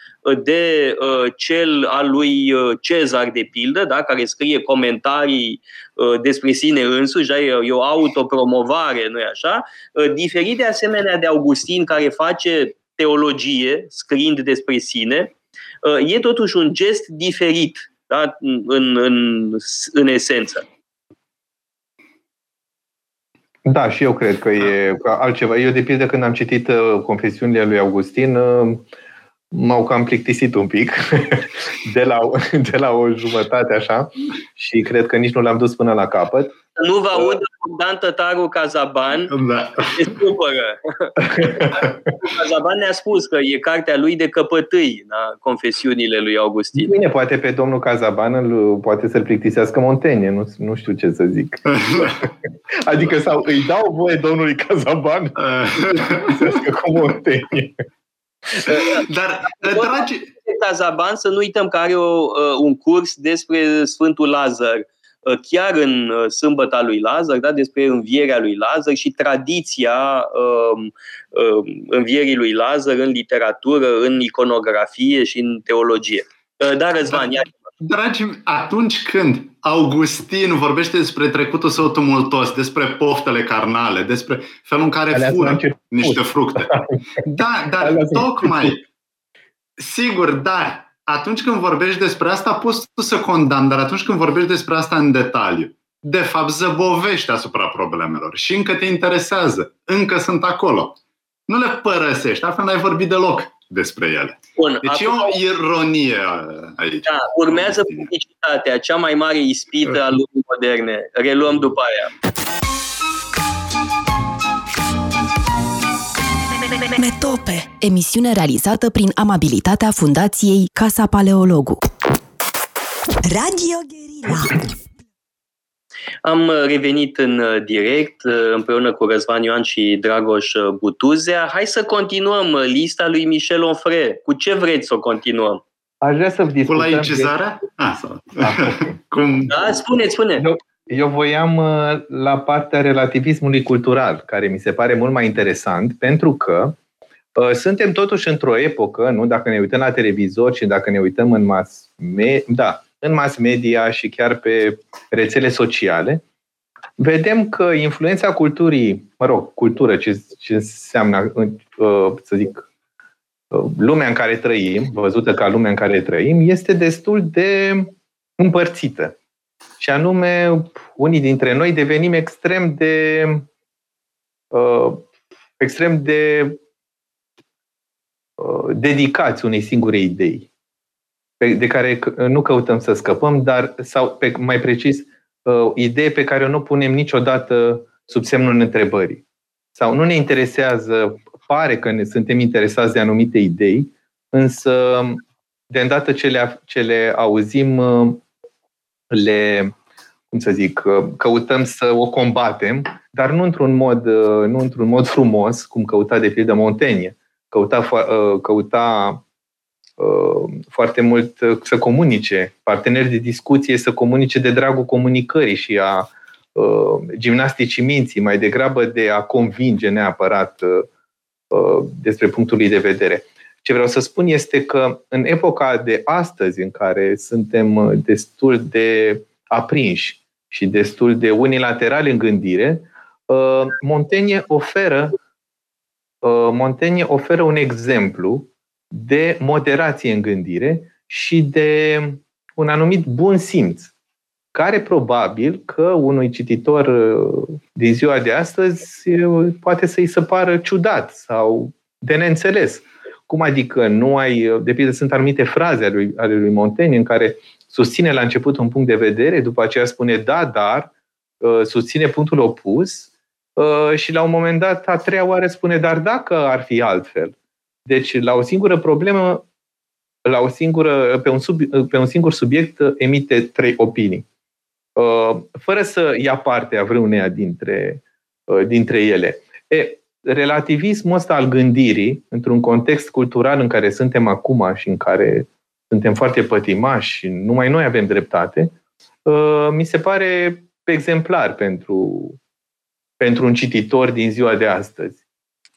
de uh, cel al lui uh, Cezar, de pildă, da, care scrie comentarii uh, despre sine însuși, da, e o autopromovare, nu-i așa? Uh, diferit de asemenea de Augustin, care face teologie, scriind despre sine, uh, e totuși un gest diferit da, în, în, în esență. Da, și eu cred că e altceva. Eu, de pildă, când am citit uh, confesiunile lui Augustin, uh, m-au cam plictisit un pic de la, de la o jumătate așa și cred că nici nu l-am dus până la capăt. Nu vă aud Dan Tătaru Cazaban, da. se supără. Cazaban ne-a spus că e cartea lui de căpătâi, da? confesiunile lui Augustin. Bine, poate pe domnul Cazaban îl, poate să-l plictisească Montaigne, nu, nu știu ce să zic. adică sau îi dau voie domnului Cazaban să cu Montaigne. Dar, dragi... Cazaban, să nu uităm că are o, uh, un curs despre Sfântul Lazar, uh, chiar în uh, sâmbăta lui Lazar, da, despre învierea lui Lazar și tradiția um, um, învierii lui Lazar în literatură, în iconografie și în teologie. Da, Răzvan, da. Dragi, atunci când Augustin vorbește despre trecutul său tumultos, despre poftele carnale, despre felul în care Alea fură niște fructe. Da, dar tocmai, sigur, dar atunci când vorbești despre asta, poți tu să condamn, dar atunci când vorbești despre asta în detaliu, de fapt zăbovești asupra problemelor și încă te interesează, încă sunt acolo. Nu le părăsești, altfel n-ai vorbit deloc despre ele. Bun, deci e o ironie aici. Da, urmează publicitatea, cea mai mare ispită a lumii moderne. Reluăm după aia. Metope, emisiune realizată prin amabilitatea Fundației Casa Paleologu. Radio Guerilla. Am uh, revenit în uh, direct uh, împreună cu Răzvan Ioan și Dragoș Butuzea. Hai să continuăm lista lui Michel Onfre. Cu ce vreți să o continuăm? Aș vrea să discutăm... Cu laicizarea? De... Ah, sau... da. Cum... da, spuneți, spune. Eu, eu voiam la partea relativismului cultural, care mi se pare mult mai interesant, pentru că suntem totuși într-o epocă, nu? Dacă ne uităm la televizor și dacă ne uităm în mass media, da, în mass media și chiar pe rețele sociale, vedem că influența culturii, mă rog, cultură, ce, ce înseamnă, uh, să zic, uh, lumea în care trăim, văzută ca lumea în care trăim, este destul de împărțită. Și anume, unii dintre noi devenim extrem de uh, extrem de dedicați unei singure idei de care nu căutăm să scăpăm, dar, sau pe, mai precis, uh, idee pe care nu punem niciodată sub semnul întrebării. Sau nu ne interesează, pare că ne suntem interesați de anumite idei, însă de îndată ce le, ce le auzim, le, cum să zic, căutăm să o combatem, dar nu într-un mod, nu într-un mod frumos, cum căuta de pildă Montaigne. Căuta, căuta foarte mult să comunice, parteneri de discuție să comunice de dragul comunicării și a gimnasticii minții, mai degrabă de a convinge neapărat despre punctul lui de vedere. Ce vreau să spun este că în epoca de astăzi, în care suntem destul de aprinși și destul de unilaterali în gândire, uh, Montaigne oferă, uh, Montaigne oferă un exemplu de moderație în gândire și de un anumit bun simț, care probabil că unui cititor uh, din ziua de astăzi poate să-i se pară ciudat sau de neînțeles. Cum adică nu ai, de pildă sunt anumite fraze ale lui, ale lui Montaigne în care susține la început un punct de vedere, după aceea spune da, dar, uh, susține punctul opus uh, și la un moment dat, a treia oară spune dar dacă ar fi altfel. Deci, la o singură problemă, la o singură, pe, un sub, pe un singur subiect, emite trei opinii. Uh, fără să ia parte a vreuneia dintre, dintre ele. E, relativismul ăsta al gândirii, într-un context cultural în care suntem acum și în care suntem foarte pătimași și numai noi avem dreptate, uh, mi se pare exemplar pentru, pentru un cititor din ziua de astăzi.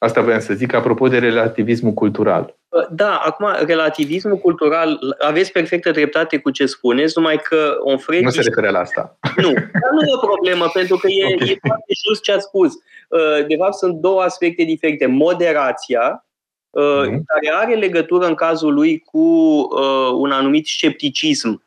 Asta vreau să zic apropo de relativismul cultural. Uh, da, acum, relativismul cultural, aveți perfectă dreptate cu ce spuneți, numai că Onfredi... Nu se referă la asta. Nu, dar nu e o problemă, pentru că e, okay. e foarte just ce ați spus. Uh, de fapt, sunt două aspecte diferite. Moderația, mm-hmm. care are legătură în cazul lui cu uh, un anumit scepticism.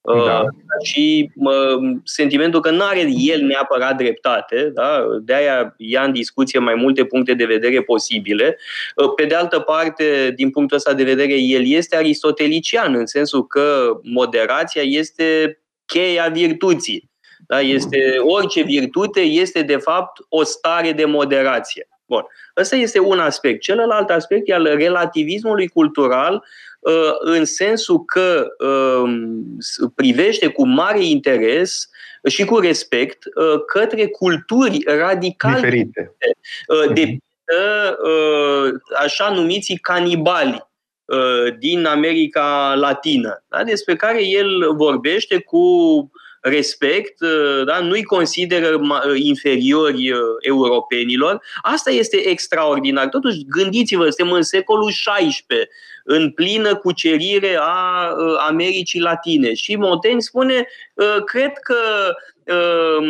Uh, da. Și uh, sentimentul că nu are el neapărat dreptate, da? de aia ia în discuție mai multe puncte de vedere posibile. Uh, pe de altă parte, din punctul ăsta de vedere, el este aristotelician, în sensul că moderația este cheia virtuții. Da? Este, orice virtute este, de fapt, o stare de moderație. Bun. Ăsta este un aspect. Celălalt aspect e al relativismului cultural uh, în sensul că um, privește cu mare interes și cu respect uh, către culturi radical diferite. Uh, de așa numiții canibali din America Latină, da? despre care el vorbește cu respect, uh, da? nu-i consideră uh, inferiori uh, europenilor. Asta este extraordinar. Totuși, gândiți-vă, suntem în secolul XVI, în plină cucerire a Americii Latine. Și Montaigne spune, cred că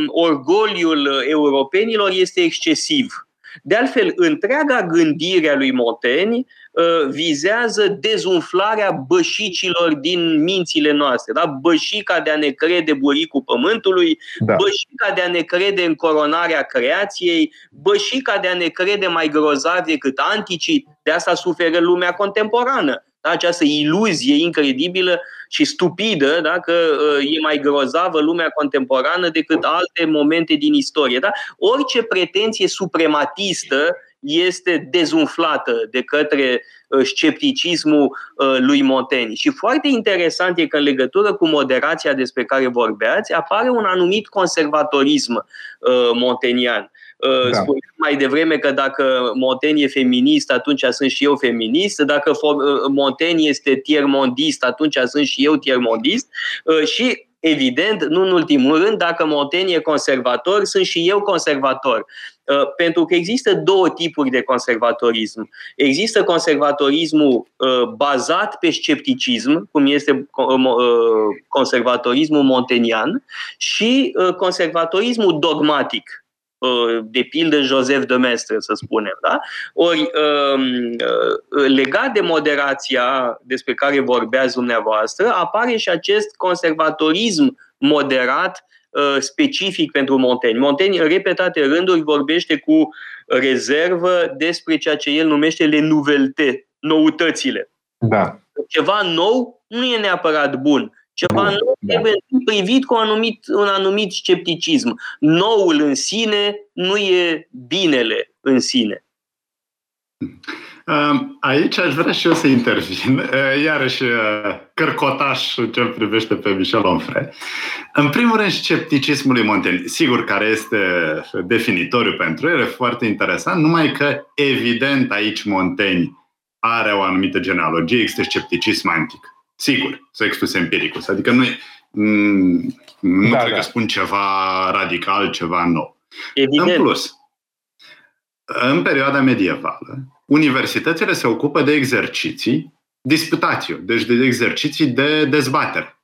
orgoliul europenilor este excesiv. De altfel, întreaga gândire a lui Montaigne Uh, vizează dezumflarea bășicilor din mințile noastre. Da? Bășica de a ne crede buricul pământului, da. bășica de a ne crede în coronarea creației, bășica de a ne crede mai grozav decât anticii. De asta suferă lumea contemporană. Da? Această iluzie incredibilă și stupidă, da? că uh, e mai grozavă lumea contemporană decât alte momente din istorie. Da? Orice pretenție suprematistă este dezumflată de către uh, scepticismul uh, lui Montaigne. Și foarte interesant e că în legătură cu moderația despre care vorbeați, apare un anumit conservatorism uh, montenian. Da. Spune mai devreme că dacă Montaigne e feminist, atunci sunt și eu feminist. Dacă Montaigne este tiermondist, atunci sunt și eu tiermondist. Și evident, nu în ultimul rând, dacă Montaigne e conservator, sunt și eu conservator. Uh, pentru că există două tipuri de conservatorism. Există conservatorismul uh, bazat pe scepticism, cum este uh, conservatorismul montenian, și conservatorismul dogmatic, de pildă Joseph de Mestre, să spunem. Da? Ori, um, legat de moderația despre care vorbeați dumneavoastră, apare și acest conservatorism moderat Uh, specific pentru Montaigne. Montaigne, în repetate rânduri, vorbește cu rezervă despre ceea ce el numește le nouvelte, noutățile. Da. Ceva nou nu e neapărat bun. Ceva bun, nou da. trebuie privit cu un anumit, un anumit scepticism. Noul în sine nu e binele în sine. Aici aș vrea și eu să intervin. Iarăși, cărcotaș în ce privește pe Michel Onfray. În primul rând, scepticismul lui Montaigne, sigur, care este definitoriu pentru el, e foarte interesant, numai că, evident, aici Montaigne are o anumită genealogie, există scepticism antic. Sigur, sextus empiricus. Adică nu, nu da, cred da. că spun ceva radical, ceva nou. Evident. În plus, în perioada medievală, universitățile se ocupă de exerciții disputațiu, deci de exerciții de dezbatere,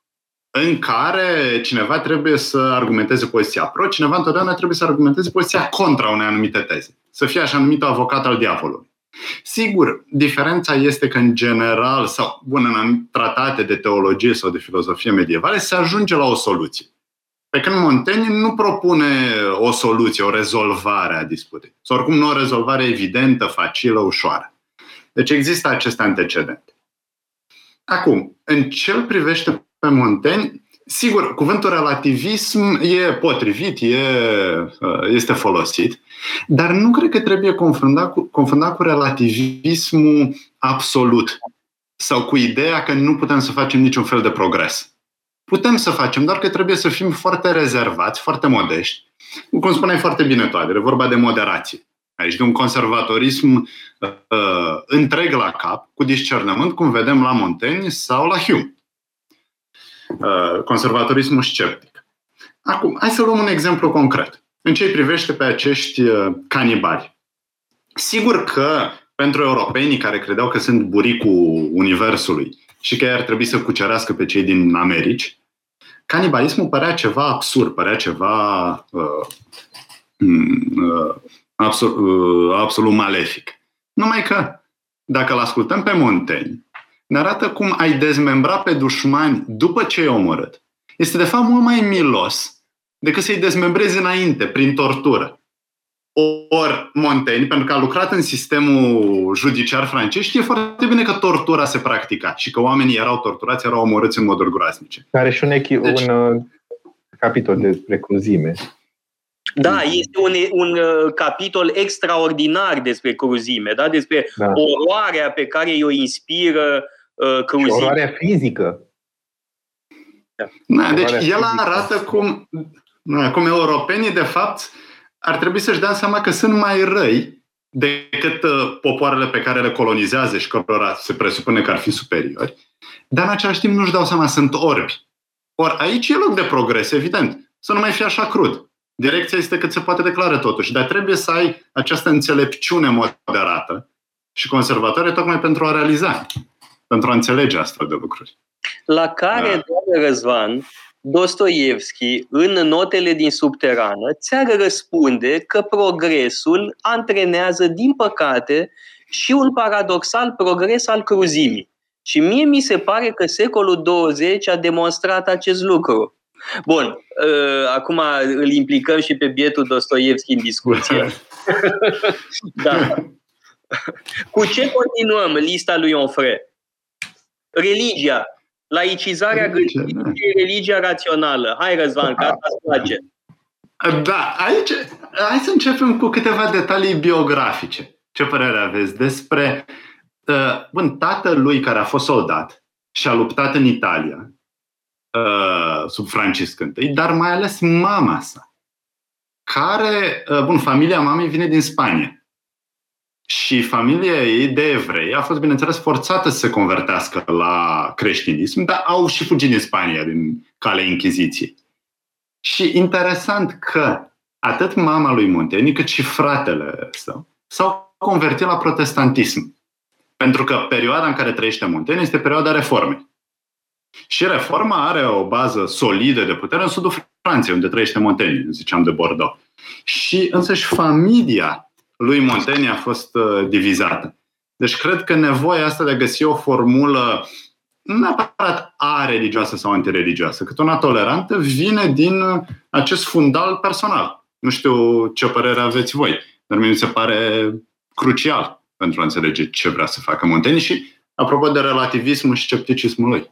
în care cineva trebuie să argumenteze poziția pro, cineva întotdeauna trebuie să argumenteze poziția contra unei anumite teze. Să fie așa numit avocat al diavolului. Sigur, diferența este că în general, sau bun, în tratate de teologie sau de filozofie medievale, se ajunge la o soluție. Pe când Montaigne nu propune o soluție, o rezolvare a disputei. Sau oricum nu o rezolvare evidentă, facilă, ușoară. Deci există acest antecedent. Acum, în ce îl privește pe Montaigne, sigur, cuvântul relativism e potrivit, e, este folosit, dar nu cred că trebuie confundat cu, confundat cu relativismul absolut sau cu ideea că nu putem să facem niciun fel de progres. Putem să facem, doar că trebuie să fim foarte rezervați, foarte modești. Cum spuneai foarte bine tu, e vorba de moderație. Aici de un conservatorism uh, întreg la cap, cu discernământ, cum vedem la Montaigne sau la Hume. Uh, conservatorismul sceptic. Acum, hai să luăm un exemplu concret. În ce privește pe acești uh, canibali. Sigur că pentru europenii care credeau că sunt buricul Universului și că ei ar trebui să cucerească pe cei din Americi, canibalismul părea ceva absurd, părea ceva uh, uh, absolut, uh, absolut malefic. Numai că, dacă îl ascultăm pe Montaigne, ne arată cum ai dezmembra pe dușmani după ce i-ai omorât. Este de fapt mult mai milos decât să-i dezmembrezi înainte, prin tortură. Ori Montaigne, pentru că a lucrat în sistemul judiciar francez, știe foarte bine că tortura se practica și că oamenii erau torturați, erau omorâți în moduri groaznice. Care și un, echi- deci, un uh, capitol despre cruzime. Da, este un, un uh, capitol extraordinar despre cruzime, da? despre da. oroarea pe care o inspiră uh, cruzime. Oroarea fizică. Da. Da, deci el fizică. arată cum, da, cum europenii, de fapt, uh, ar trebui să-și dea seama că sunt mai răi decât uh, popoarele pe care le colonizează și cărora se presupune că ar fi superiori, dar în același timp nu-și dau seama, sunt orbi. Ori aici e loc de progres, evident. Să nu mai fie așa crud. Direcția este cât se poate declară totuși, dar trebuie să ai această înțelepciune moderată și conservatoare tocmai pentru a realiza, pentru a înțelege astfel de lucruri. La care, da. doamne Răzvan, Dostoevski, în notele din subterană, ți-ar răspunde că progresul antrenează, din păcate, și un paradoxal progres al cruzimii. Și mie mi se pare că secolul 20 a demonstrat acest lucru. Bun, uh, acum îl implicăm și pe bietul Dostoevski în discuție. da. Cu ce continuăm lista lui Onfray? Religia, Laicizarea gândirii da. și religia rațională. Hai, Răzvan, că asta îți place. Da, aici, hai să începem cu câteva detalii biografice. Ce părere aveți despre uh, bun, tatălui care a fost soldat și a luptat în Italia uh, sub Francisc I, dar mai ales mama sa, care, uh, bun, familia mamei vine din Spania și familia ei de evrei a fost, bineînțeles, forțată să se convertească la creștinism, dar au și fugit din Spania din calea Inchiziției. Și interesant că atât mama lui Montaigne cât și fratele său s-au convertit la protestantism. Pentru că perioada în care trăiește Montaigne este perioada reformei. Și reforma are o bază solidă de putere în sudul Franței, unde trăiește Montaigne, ziceam de Bordeaux. Și însăși familia lui Montaigne a fost uh, divizată. Deci cred că nevoia asta de a găsi o formulă nu neapărat a religioasă sau antireligioasă, cât una tolerantă, vine din uh, acest fundal personal. Nu știu ce părere aveți voi, dar mi se pare crucial pentru a înțelege ce vrea să facă Montaigne și apropo de relativismul și scepticismul lui.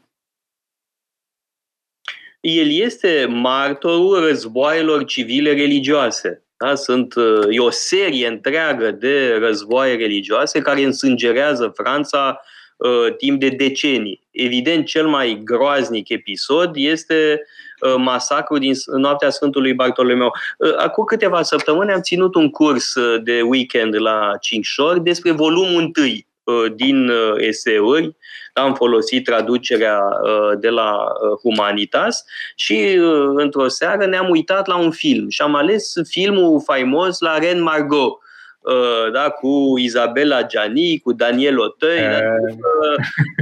El este martorul războaielor civile religioase. Da? Sunt, e o serie întreagă de războaie religioase care însângerează Franța uh, timp de decenii. Evident, cel mai groaznic episod este uh, masacrul din noaptea Sfântului Bartolomeu. Uh, acum câteva săptămâni am ținut un curs uh, de weekend la Cincșor despre volumul întâi uh, din uh, eseuri am folosit traducerea uh, de la uh, Humanitas și uh, într-o seară ne-am uitat la un film și am ales filmul faimos la Ren Margot, Uh, da, cu Isabela Gianni, cu Daniel Otăi. Da, uh,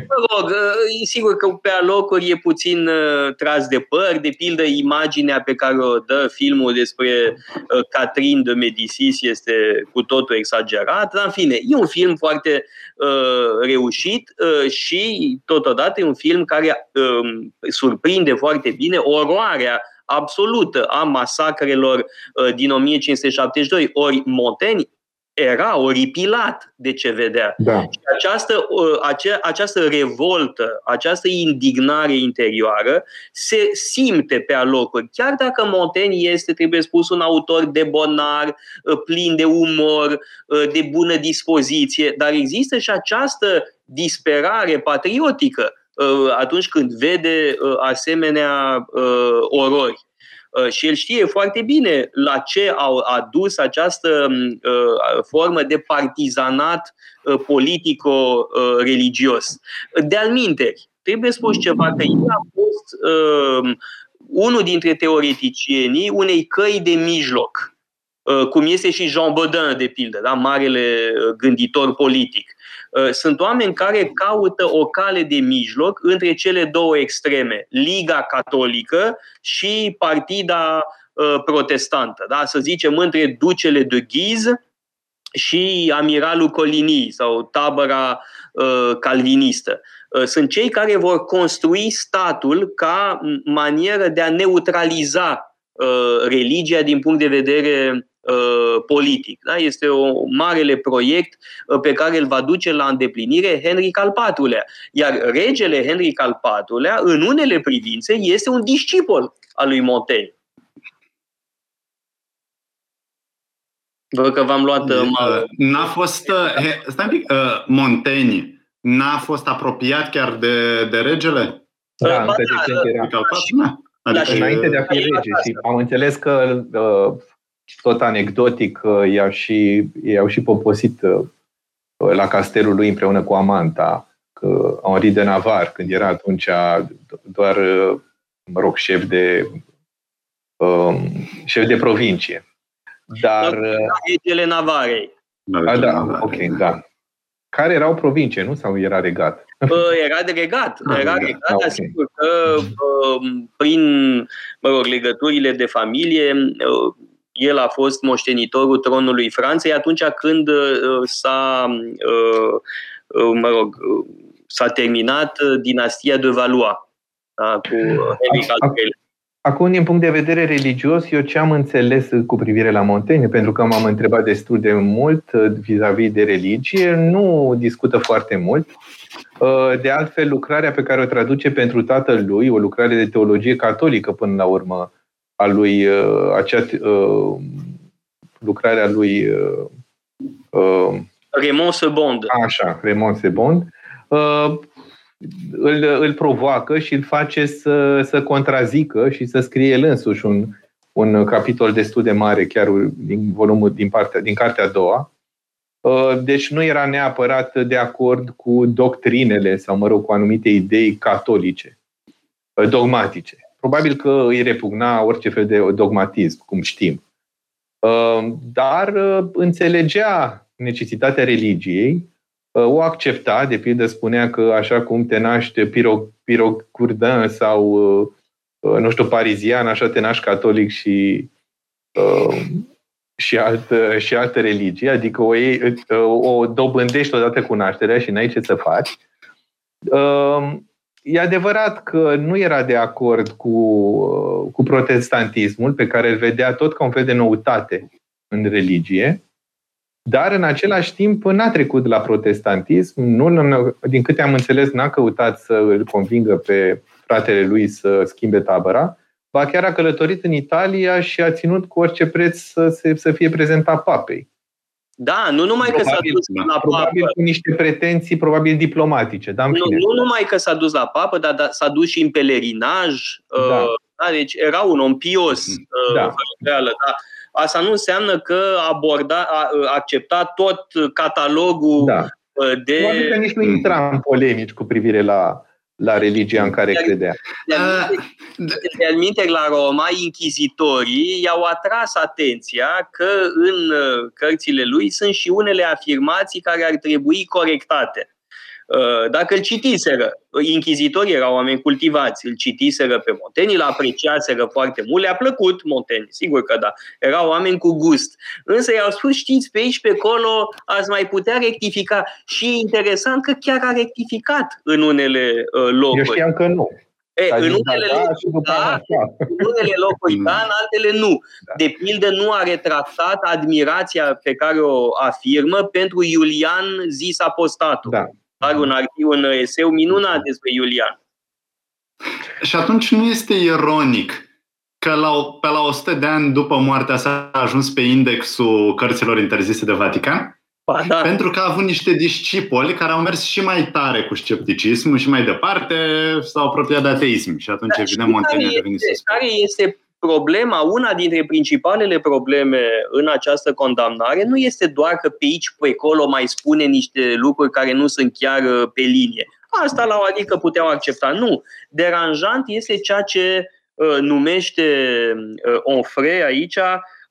mă rog, uh, sigur că pe alocuri e puțin tras de păr, de pildă imaginea pe care o dă filmul despre Catherine de Medicis este cu totul exagerat, dar în fine, e un film foarte reușit și totodată e un film care um, surprinde foarte bine oroarea absolută a masacrelor din 1572. Ori Montaigne era oripilat de ce vedea. Da. Și această, uh, ace, această revoltă, această indignare interioară se simte pe alocuri. Chiar dacă Montaigne este, trebuie spus, un autor de bonar, uh, plin de umor, uh, de bună dispoziție, dar există și această disperare patriotică atunci când vede asemenea orori. Uh, și el știe foarte bine la ce au adus această uh, formă de partizanat uh, politico-religios. De-al minteri, trebuie spus ceva că el a fost unul dintre teoreticienii unei căi de mijloc, cum este și Jean Baudin, de pildă, da? marele gânditor politic. Uh, sunt oameni care caută o cale de mijloc între cele două extreme, Liga Catolică și Partida uh, Protestantă. Da? Să zicem între ducele de Ghiz și amiralul Coligny sau tabăra uh, calvinistă. Sunt cei care vor construi statul ca manieră de a neutraliza religia din punct de vedere Uh, politic. Da? Este un marele proiect uh, pe care îl va duce la îndeplinire Henric al IV-lea. Iar regele Henric al IV-lea, în unele privințe, este un discipol al lui Montaigne. Văd că v-am luat... Uh, n-a fost... Uh, stai un pic, uh, Montaigne n-a fost apropiat chiar de, de regele? Da, încă de când era. Adică înainte de a fi rege. Și am înțeles că uh, tot anecdotic, i-au și, i-au și poposit uh, la castelul lui împreună cu Amanta, că Henri de Navar, când era atunci doar, uh, mă rog, șef de, um, șef de provincie. Dar... Regele Navarei. A, da, ok, da. Care erau provincie, nu? Sau era regat? Era de regat. Ah, era regat, da, okay. sigur că um, prin mă rog, legăturile de familie el a fost moștenitorul tronului Franței atunci când uh, s-a, uh, uh, mă rog, s-a terminat dinastia de Valois da, cu Henric al III. Acum, din punct de vedere religios, eu ce am înțeles cu privire la Montaigne, pentru că m-am întrebat destul de mult vis-a-vis de religie, nu discută foarte mult. De altfel, lucrarea pe care o traduce pentru tatăl lui, o lucrare de teologie catolică până la urmă, a lui uh, acea uh, lucrarea lui uh, uh, Raymond Sebond. Așa, Raymond Sebond. Uh, îl, îl provoacă și îl face să, să contrazică și să scrie el însuși un, un capitol destul de mare, chiar din volumul din, partea, din cartea a doua. Uh, deci nu era neapărat de acord cu doctrinele sau, mă rog, cu anumite idei catolice, dogmatice. Probabil că îi repugna orice fel de dogmatism, cum știm. Uh, dar uh, înțelegea necesitatea religiei, uh, o accepta, de pildă spunea că așa cum te naște piro, pirocurdin sau, nu știu, parizian, așa te naști catolic și, și, altă, și altă religie, adică o, o dobândești odată cu nașterea și n-ai ce să faci. E adevărat că nu era de acord cu, cu protestantismul, pe care îl vedea tot ca un fel de noutate în religie, dar în același timp n-a trecut la protestantism, nu, din câte am înțeles, n-a căutat să îl convingă pe fratele lui să schimbe tabăra, ba chiar a călătorit în Italia și a ținut cu orice preț să, se, să fie prezentat papei. Da, nu numai probabil, că s-a dus la probabil papă. cu niște pretenții, probabil diplomatice. Da, nu, nu numai că s-a dus la papă, dar da, s-a dus și în pelerinaj. Da. Uh, da, deci era un om pios, mhm. uh, da. reală, da. Asta nu înseamnă că aborda, a, accepta tot catalogul da. Uh, de... Probabil că nici nu intra în polemici cu privire la la religia în care credea. De-al minte, la Roma, inchizitorii i-au atras atenția că în uh, cărțile lui sunt și unele afirmații care ar trebui corectate. Uh, dacă îl citiseră, inchizitorii erau oameni cultivați, îl citiseră pe Monteni, îl apreciaseră foarte mult, le-a plăcut Monteni, sigur că da, erau oameni cu gust. Însă i-au spus, știți, pe aici, pe acolo, ați mai putea rectifica. Și e interesant că chiar a rectificat în unele uh, locuri. Eu știam că nu. E, în unele, da, locuri, da, în unele locuri da, în altele nu. Da. De pildă, nu a retractat admirația pe care o afirmă pentru Iulian zis apostatul. Da are un, archiv, un eseu minunat despre Iulian. Și atunci nu este ironic că la, pe la 100 de ani după moartea sa a ajuns pe indexul cărților interzise de Vatican? Ba, da. Pentru că a avut niște discipoli care au mers și mai tare cu scepticismul și mai departe s-au apropiat de ateism. Și atunci, da, evident, Montaigne a devenit Care este problema, una dintre principalele probleme în această condamnare nu este doar că pe aici, pe acolo mai spune niște lucruri care nu sunt chiar uh, pe linie. Asta la o adică puteau accepta. Nu. Deranjant este ceea ce uh, numește uh, Onfray aici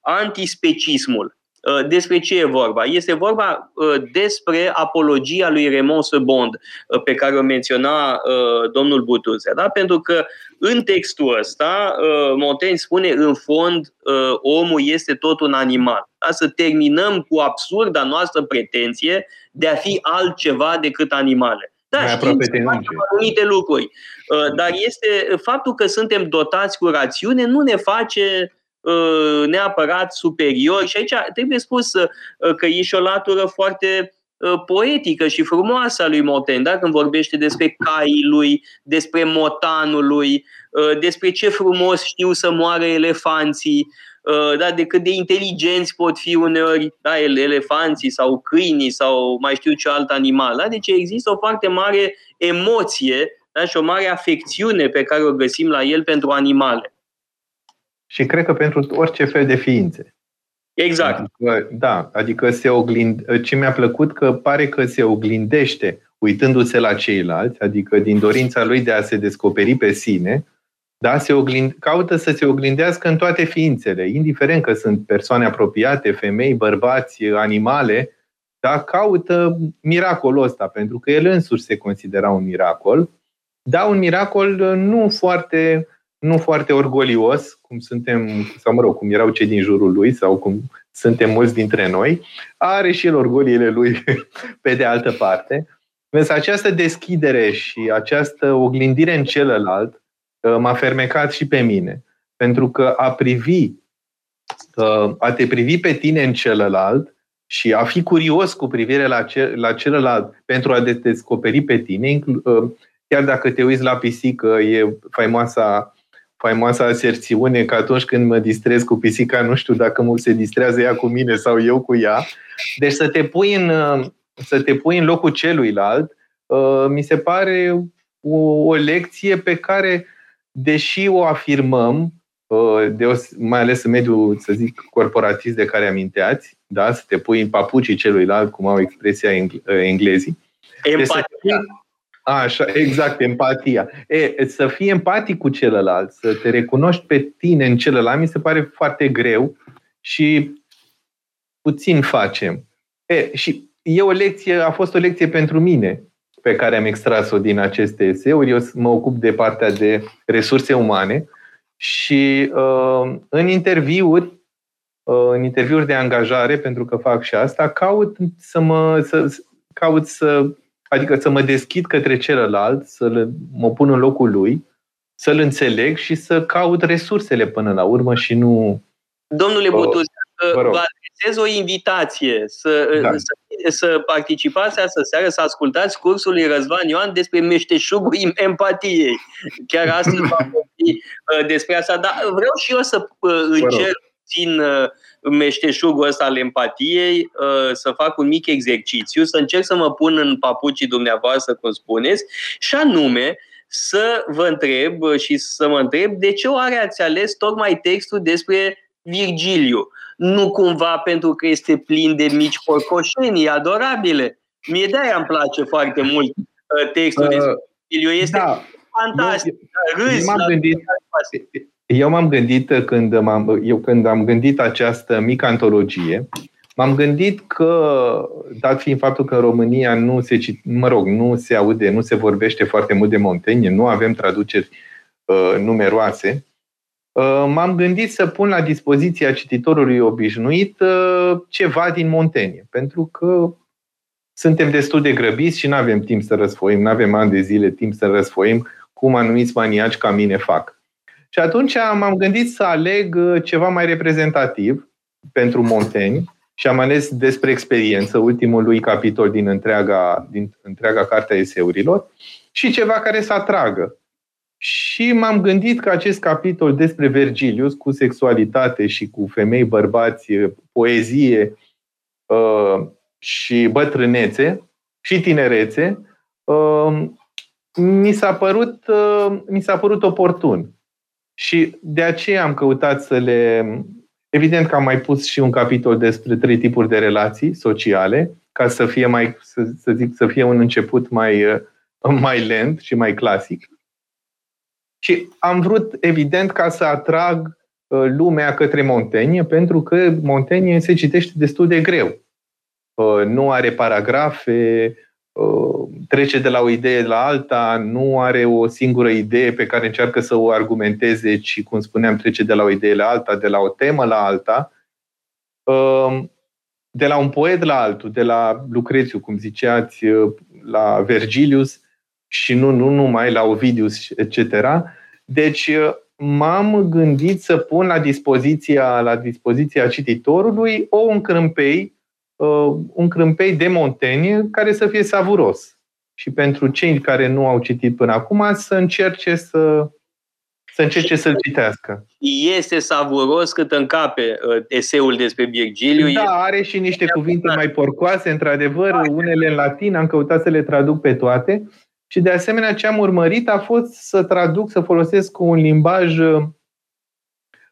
antispecismul. Uh, despre ce e vorba? Este vorba uh, despre apologia lui Raymond Sebond, uh, pe care o menționa domnul Butuzea. Da? Pentru că în textul ăsta, Montaigne spune, în fond, omul este tot un animal. Da? Să terminăm cu absurda noastră pretenție de a fi altceva decât animale. Da, știm anumite lucruri. Dar este faptul că suntem dotați cu rațiune nu ne face Uh, neapărat superior și aici trebuie spus uh, că e și o latură foarte uh, poetică și frumoasă a lui Montaigne, da? când vorbește despre caii lui, despre motanul lui, despre ce frumos știu să moară elefanții, da? de cât de inteligenți pot fi uneori da? elefanții sau câinii sau mai știu ce alt animal. Da? Deci există o foarte mare emoție da? și o mare afecțiune pe care o găsim la el pentru animale și cred că pentru orice fel de ființe. Exact. Adică, da, adică se oglind, ce mi-a plăcut că pare că se oglindește uitându-se la ceilalți, adică din dorința lui de a se descoperi pe sine, da, se oglind, caută să se oglindească în toate ființele, indiferent că sunt persoane apropiate, femei, bărbați, animale, da, caută miracolul ăsta, pentru că el însuși se considera un miracol, da, un miracol nu foarte nu foarte orgolios, cum suntem, sau mă rog, cum erau cei din jurul lui, sau cum suntem mulți dintre noi, are și el orgoliile lui pe de altă parte. Însă această deschidere și această oglindire în celălalt uh, m-a fermecat și pe mine. Pentru că a privi, uh, a te privi pe tine în celălalt și a fi curios cu privire la, ce, la celălalt pentru a te descoperi pe tine, uh, chiar dacă te uiți la pisică, e faimoasa faimoasa aserțiune că atunci când mă distrez cu pisica, nu știu dacă mă se distrează ea cu mine sau eu cu ea. Deci să te pui în, să te pui în locul celuilalt, uh, mi se pare o, o lecție pe care, deși o afirmăm, uh, de, mai ales în mediul, să zic, corporatist de care aminteați, da? să te pui în papucii celuilalt, cum au expresia englezii. Empatia. Așa, exact, empatia. E, să fii empatic cu celălalt, să te recunoști pe tine în celălalt, mi se pare foarte greu și puțin facem. E, și e o lecție, a fost o lecție pentru mine pe care am extras-o din aceste eseuri. Eu mă ocup de partea de resurse umane și uh, în interviuri, uh, în interviuri de angajare, pentru că fac și asta, caut să mă să, caut să Adică să mă deschid către celălalt, să mă pun în locul lui, să-l înțeleg și să caut resursele până la urmă și nu... Domnule uh, Butuz, vă adresez o invitație să, da. să să participați astă seară, să ascultați cursul lui Răzvan Ioan despre meșteșugul empatiei. Chiar astăzi va vorbi despre asta, dar vreau și eu să încerc puțin meșteșugul ăsta al empatiei, să fac un mic exercițiu, să încerc să mă pun în papucii dumneavoastră, cum spuneți, și anume să vă întreb și să mă întreb de ce oare ați ales tocmai textul despre Virgiliu? Nu cumva pentru că este plin de mici porcoșenii adorabile? Mie de-aia îmi place foarte mult uh, textul uh, despre Virgiliu. Este da, fantastic. Eu, Râs, m-am gândit, eu m-am gândit când, m-am, eu când am gândit această mică antologie, M-am gândit că, dat fiind faptul că în România nu se, mă rog, nu se aude, nu se vorbește foarte mult de Montaigne, nu avem traduceri uh, numeroase, uh, m-am gândit să pun la dispoziția cititorului obișnuit uh, ceva din Montaigne, pentru că suntem destul de grăbiți și nu avem timp să răsfoim, nu avem ani de zile timp să răsfoim cum anumiți maniaci ca mine fac. Și atunci m-am gândit să aleg uh, ceva mai reprezentativ pentru Montaigne, și am ales despre experiență, ultimul lui capitol din întreaga, din întreaga carte a eseurilor, și ceva care să atragă. Și m-am gândit că acest capitol despre Vergilius, cu sexualitate și cu femei, bărbați, poezie uh, și bătrânețe și tinerețe, uh, mi s-a părut, uh, mi s-a părut oportun. Și de aceea am căutat să le Evident că am mai pus și un capitol despre trei tipuri de relații sociale, ca să fie mai, să, să zic, să fie un început mai, uh, mai lent și mai clasic. Și am vrut, evident, ca să atrag uh, lumea către Montaigne, pentru că Montaigne se citește destul de greu. Uh, nu are paragrafe, Uh, trece de la o idee la alta, nu are o singură idee pe care încearcă să o argumenteze, ci, cum spuneam, trece de la o idee la alta, de la o temă la alta, uh, de la un poet la altul, de la Lucrețiu, cum ziceați, uh, la Vergilius și nu, nu numai, la Ovidius, etc. Deci m-am gândit să pun la dispoziția, la dispoziția cititorului o încrâmpei uh, un crâmpei de Montaigne care să fie savuros. Și pentru cei care nu au citit până acum, să încerce să, să încerce să-l citească. Este savuros cât încape uh, eseul despre Virgiliu. Da, are și niște cuvinte mai porcoase, într-adevăr, unele în latin, am căutat să le traduc pe toate. Și de asemenea, ce am urmărit a fost să traduc, să folosesc un limbaj uh,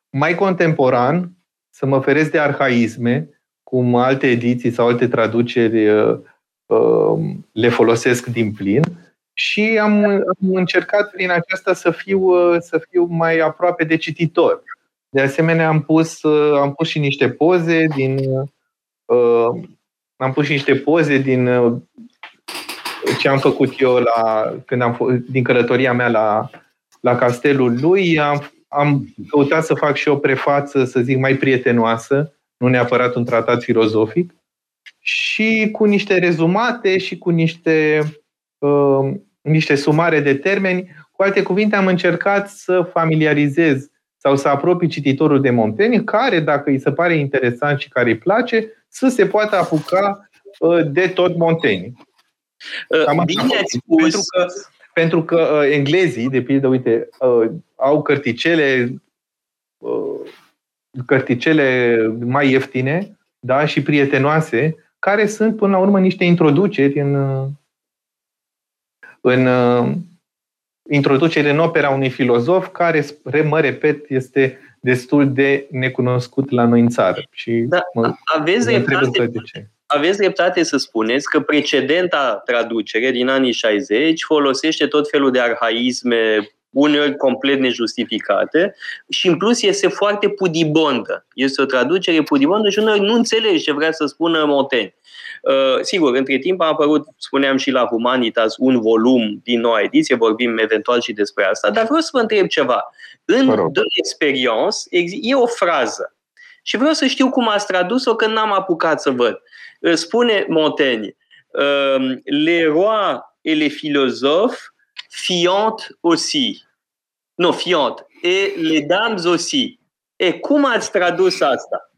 mai contemporan, să mă feresc de arhaisme, cum alte ediții sau alte traduceri uh, uh, le folosesc din plin și am, am încercat prin aceasta să fiu, uh, să fiu mai aproape de cititor. De asemenea, am pus, am pus și niște poze din. am pus și niște poze din ce am făcut eu la, când am, din călătoria mea la, la castelul lui. Am, am căutat să fac și o prefață, să zic, mai prietenoasă, nu neapărat un tratat filozofic, și cu niște rezumate și cu niște, uh, niște sumare de termeni. Cu alte cuvinte, am încercat să familiarizez sau să apropii cititorul de Montaigne, care, dacă îi se pare interesant și care îi place, să se poată apuca uh, de tot Montaigne. Uh, bine ați spus. Pentru că, pentru că uh, englezii, de pildă, uite, uh, au cărticele uh, cărticele mai ieftine da, și prietenoase, care sunt până la urmă niște introduceri în, în introducere în opera unui filozof care, mă repet, este destul de necunoscut la noi în țară. Și da, mă, aveți, mă dreptate, de ce. aveți dreptate să spuneți că precedenta traducere din anii 60 folosește tot felul de arhaisme uneori complet nejustificate și în plus este foarte pudibondă. Este o traducere pudibondă și uneori nu înțelegi ce vrea să spună Montaigne. Uh, sigur, între timp a apărut, spuneam și la Humanitas, un volum din noua ediție, vorbim eventual și despre asta, dar vreau să vă întreb ceva. În The Experience e o frază și vreau să știu cum ați tradus-o când n-am apucat să văd. Uh, spune Montaigne, uh, les rois et les philosophes fiante aussi. Nu, fiante. Et les dames aussi. E cum ați tradus asta?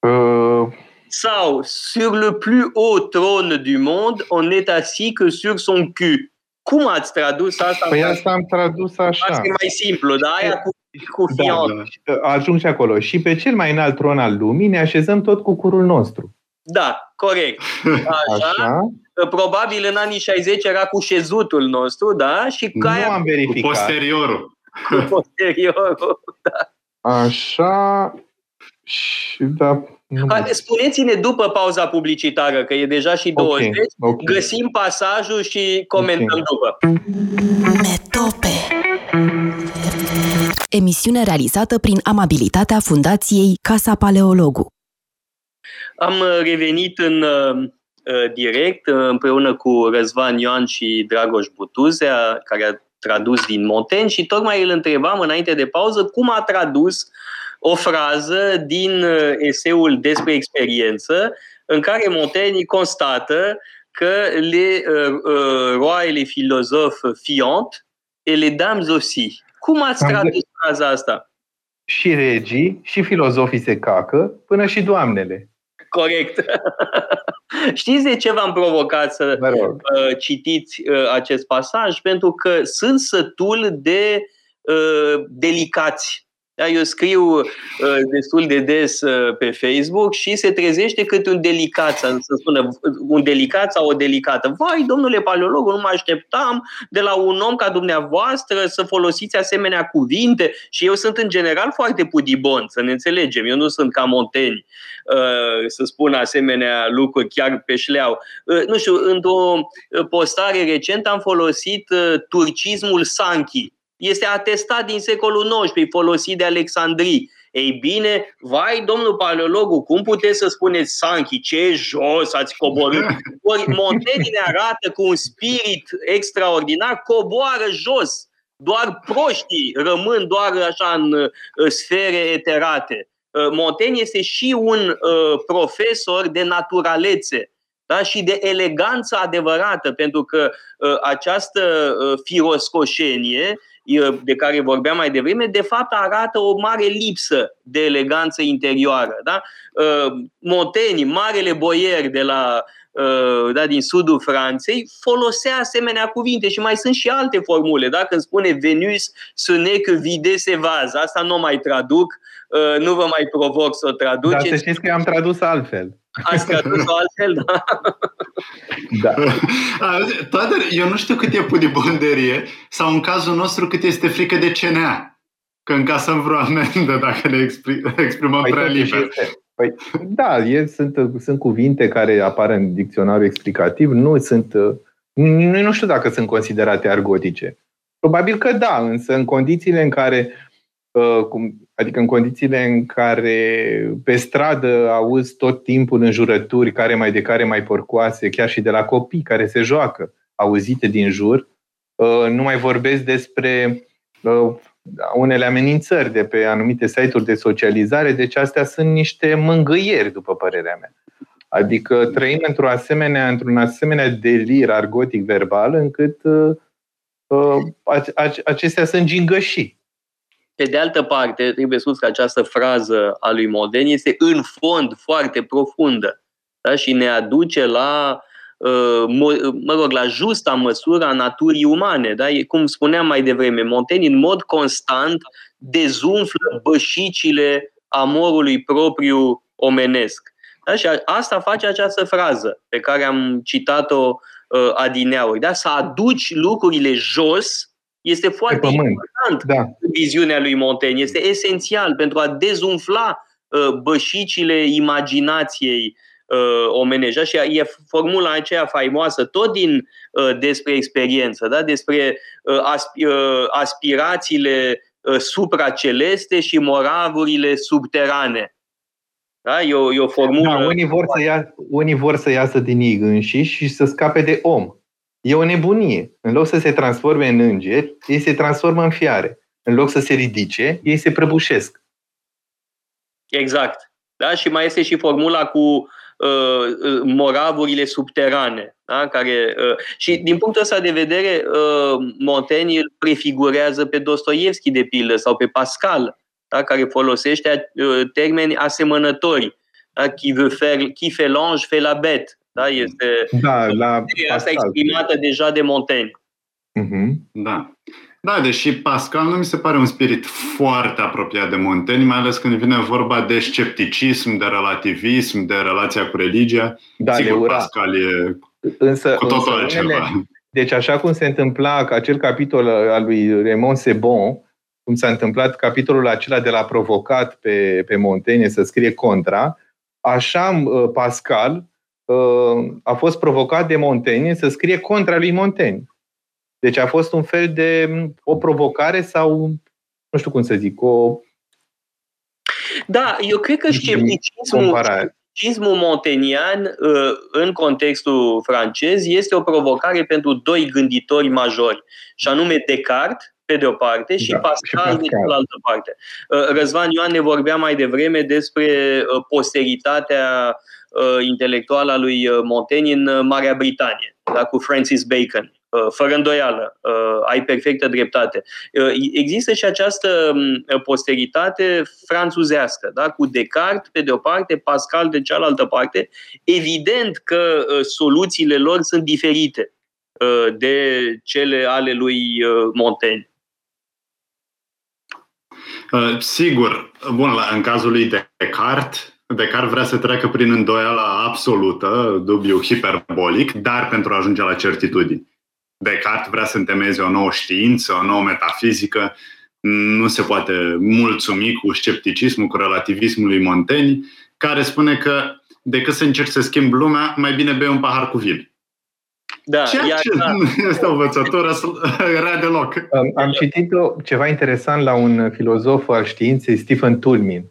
Uh, Sau, sur le plus haut trône du monde, on est assis que sur son cul. Cum ați tradus asta? Păi asta am tradus așa. Asta e mai simplu, dar aia cu, cu da, da. Ajung și acolo. Și pe cel mai înalt tron al lumii ne așezăm tot cu curul nostru. Da, corect. Așa. Așa. Probabil în anii 60 era cu șezutul nostru, da? Și nu aia... am verificat. Cu posteriorul. Cu posteriorul, da. Așa. Și da, Spuneți-ne după pauza publicitară, că e deja și 20, okay, okay. găsim pasajul și comentăm okay. după. Metope Emisiune realizată prin amabilitatea Fundației Casa Paleologu. Am revenit în uh, direct uh, împreună cu Răzvan Ioan și Dragoș Butuzea, care a tradus din Montaigne și tocmai îl întrebam înainte de pauză cum a tradus uh, o frază din uh, eseul despre experiență în care Montaigne constată că les uh, uh, rois et les philosophes fiant et les dames aussi. Cum ați Am tradus de... fraza asta? Și regii și filozofii se cacă, până și doamnele. Corect. Știți de ce v-am provocat să uh, citiți uh, acest pasaj? Pentru că sunt sătul de uh, delicați da, eu scriu uh, destul de des uh, pe Facebook și se trezește câte un delicat, să spună un delicat sau o delicată. Vai, domnule paleolog, nu mă așteptam de la un om ca dumneavoastră să folosiți asemenea cuvinte și eu sunt în general foarte pudibon, să ne înțelegem. Eu nu sunt ca Monteni uh, să spun asemenea lucruri chiar pe șleau. Uh, nu știu, într-o postare recent am folosit uh, turcismul Sanchi este atestat din secolul XIX, folosit de Alexandrii. Ei bine, vai, domnul paleologu, cum puteți să spuneți Sanchi, ce jos ați coborât? Ori Montaigne ne arată cu un spirit extraordinar, coboară jos. Doar proștii rămân doar așa în sfere eterate. Uh, Montaigne este și un uh, profesor de naturalețe da? și de eleganță adevărată, pentru că uh, această uh, firoscoșenie de care vorbeam mai devreme, de fapt arată o mare lipsă de eleganță interioară. Da? Ă, Monteni, marele boier de la, ă, da, din sudul Franței, folosea asemenea cuvinte și mai sunt și alte formule. Da? Când spune Venus, sune că vide se vaz. Asta nu mai traduc, ă, nu vă mai provoc să o traduceți. Dar să știți că am tradus altfel. Ați tradus-o altfel, da? da. Toate, eu nu știu cât e pudibonderie sau în cazul nostru cât este frică de CNA. Că încasăm vreo amendă dacă ne exprimăm păi, prea liber. Păi, da, e, sunt, sunt cuvinte care apar în dicționarul explicativ, nu sunt. Nu, nu știu dacă sunt considerate argotice. Probabil că da, însă în condițiile în care Uh, adică în condițiile în care pe stradă auzi tot timpul înjurături care mai de care mai porcoase, chiar și de la copii care se joacă, auzite din jur, uh, nu mai vorbesc despre uh, unele amenințări de pe anumite site-uri de socializare, deci astea sunt niște mângâieri, după părerea mea. Adică trăim într-un asemenea, într-un asemenea delir argotic verbal încât uh, acestea sunt gingășii. Pe de altă parte, trebuie spus că această frază a lui Moden este în fond foarte profundă da? și ne aduce la, uh, mă rog, la justa măsură a naturii umane. Da? Cum spuneam mai devreme, Montaigne în mod constant dezumflă bășicile amorului propriu omenesc. Da? Și asta face această frază pe care am citat-o uh, adineauri. Da? Să aduci lucrurile jos este foarte important da. în viziunea lui Montaigne. Este esențial pentru a dezumfla uh, bășicile imaginației uh, omenești. Și e formula aceea faimoasă, tot din uh, despre experiență, da? despre aspirațiile supraceleste și moravurile subterane. Da? E, o, e o formulă. Da, unii, vor să ia, unii vor să iasă din ei înșiși și să scape de om. E o nebunie. În loc să se transforme în îngeri, ei se transformă în fiare. În loc să se ridice, ei se prăbușesc. Exact. Da? Și mai este și formula cu uh, uh, moravurile subterane. Da? Care, uh, și din punctul ăsta de vedere, uh, Montaigne îl prefigurează pe Dostoevski, de pildă, sau pe Pascal, da? care folosește uh, termeni asemănători Da? Qui, veut faire, qui fait l'ange fait la bête. Da? Este da, la asta exprimată deja de Montaigne. Uh-huh. Da. Da, deși Pascal nu mi se pare un spirit foarte apropiat de Montaigne, mai ales când vine vorba de scepticism, de relativism, de relația cu religia. Da, Sigur, Pascal e însă, cu totul însă altceva. Unele, deci așa cum se întâmpla că acel capitol al lui Raymond Sebon, cum s-a întâmplat capitolul acela de la provocat pe, pe Montaigne să scrie contra, așa uh, Pascal uh, a fost provocat de Montaigne să scrie contra lui Montaigne. Deci a fost un fel de o provocare sau, nu știu cum să zic, o. Da, eu cred că scepticismul, scepticismul montenian uh, în contextul francez este o provocare pentru doi gânditori majori, și anume Descartes, pe de o parte, și da, Pascal, și de cealaltă parte. Uh, Răzvan Ioan ne vorbea mai devreme despre uh, posteritatea intelectuală a lui Montaigne în Marea Britanie, da, cu Francis Bacon. Uh, fără îndoială, uh, ai perfectă dreptate. Uh, există și această um, posteritate franțuzească, da? cu Descartes pe de o parte, Pascal de cealaltă parte. Evident că soluțiile lor sunt diferite de cele ale lui Montaigne. Sigur, bun, în cazul lui Descartes, Descartes vrea să treacă prin îndoiala absolută, dubiu hiperbolic, dar pentru a ajunge la certitudini. Descartes vrea să întemeieze o nouă știință, o nouă metafizică, nu se poate mulțumi cu scepticismul, cu relativismul lui Montaigne, care spune că decât să încerci să schimbi lumea, mai bine bei un pahar cu vin. Da, Ceea ce da. nu este o învățătură rea deloc. Am citit ceva interesant la un filozof al științei, Stephen Tulmin.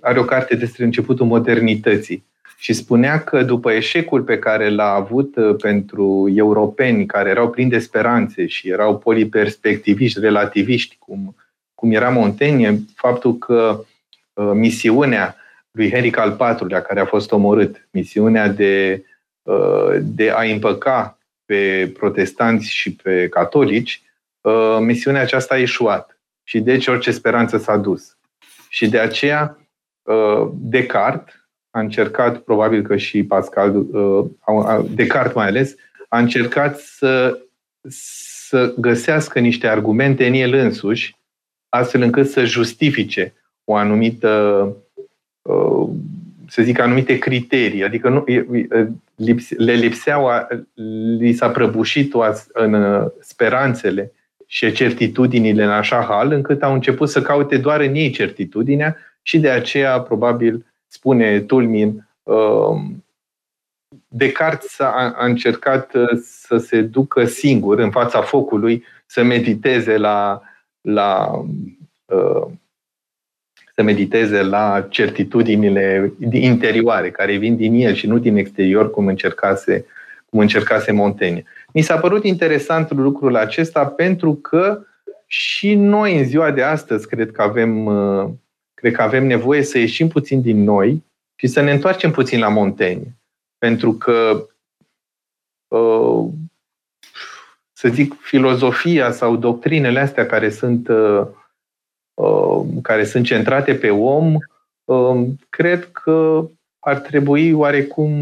Are o carte despre începutul modernității și spunea că după eșecul pe care l-a avut uh, pentru europeni care erau plini de speranțe și erau poliperspectiviști, relativiști, cum, cum era Montaigne, faptul că uh, misiunea lui Henric al IV-lea, care a fost omorât, misiunea de, uh, de a împăca pe protestanți și pe catolici, uh, misiunea aceasta a ieșuat. Și deci orice speranță s-a dus. Și de aceea uh, Descartes, a încercat, probabil că și Pascal, uh, Descartes mai ales, a încercat să, să găsească niște argumente în el însuși, astfel încât să justifice o anumită, uh, să zic, anumite criterii. Adică nu, le lipseau, li s-a prăbușit în uh, speranțele și certitudinile în așa hal, încât au început să caute doar în ei certitudinea și de aceea, probabil, spune Tulmin, um, Descartes a, a încercat uh, să se ducă singur în fața focului, să mediteze la, la uh, să mediteze la certitudinile interioare care vin din el și nu din exterior, cum încercase, cum încercase Montaigne. Mi s-a părut interesant lucrul acesta pentru că și noi în ziua de astăzi cred că avem uh, Cred că avem nevoie să ieșim puțin din noi și să ne întoarcem puțin la Montaigne. Pentru că, uh, să zic, filozofia sau doctrinele astea care sunt, uh, uh, care sunt centrate pe om, cred că ar trebui oarecum,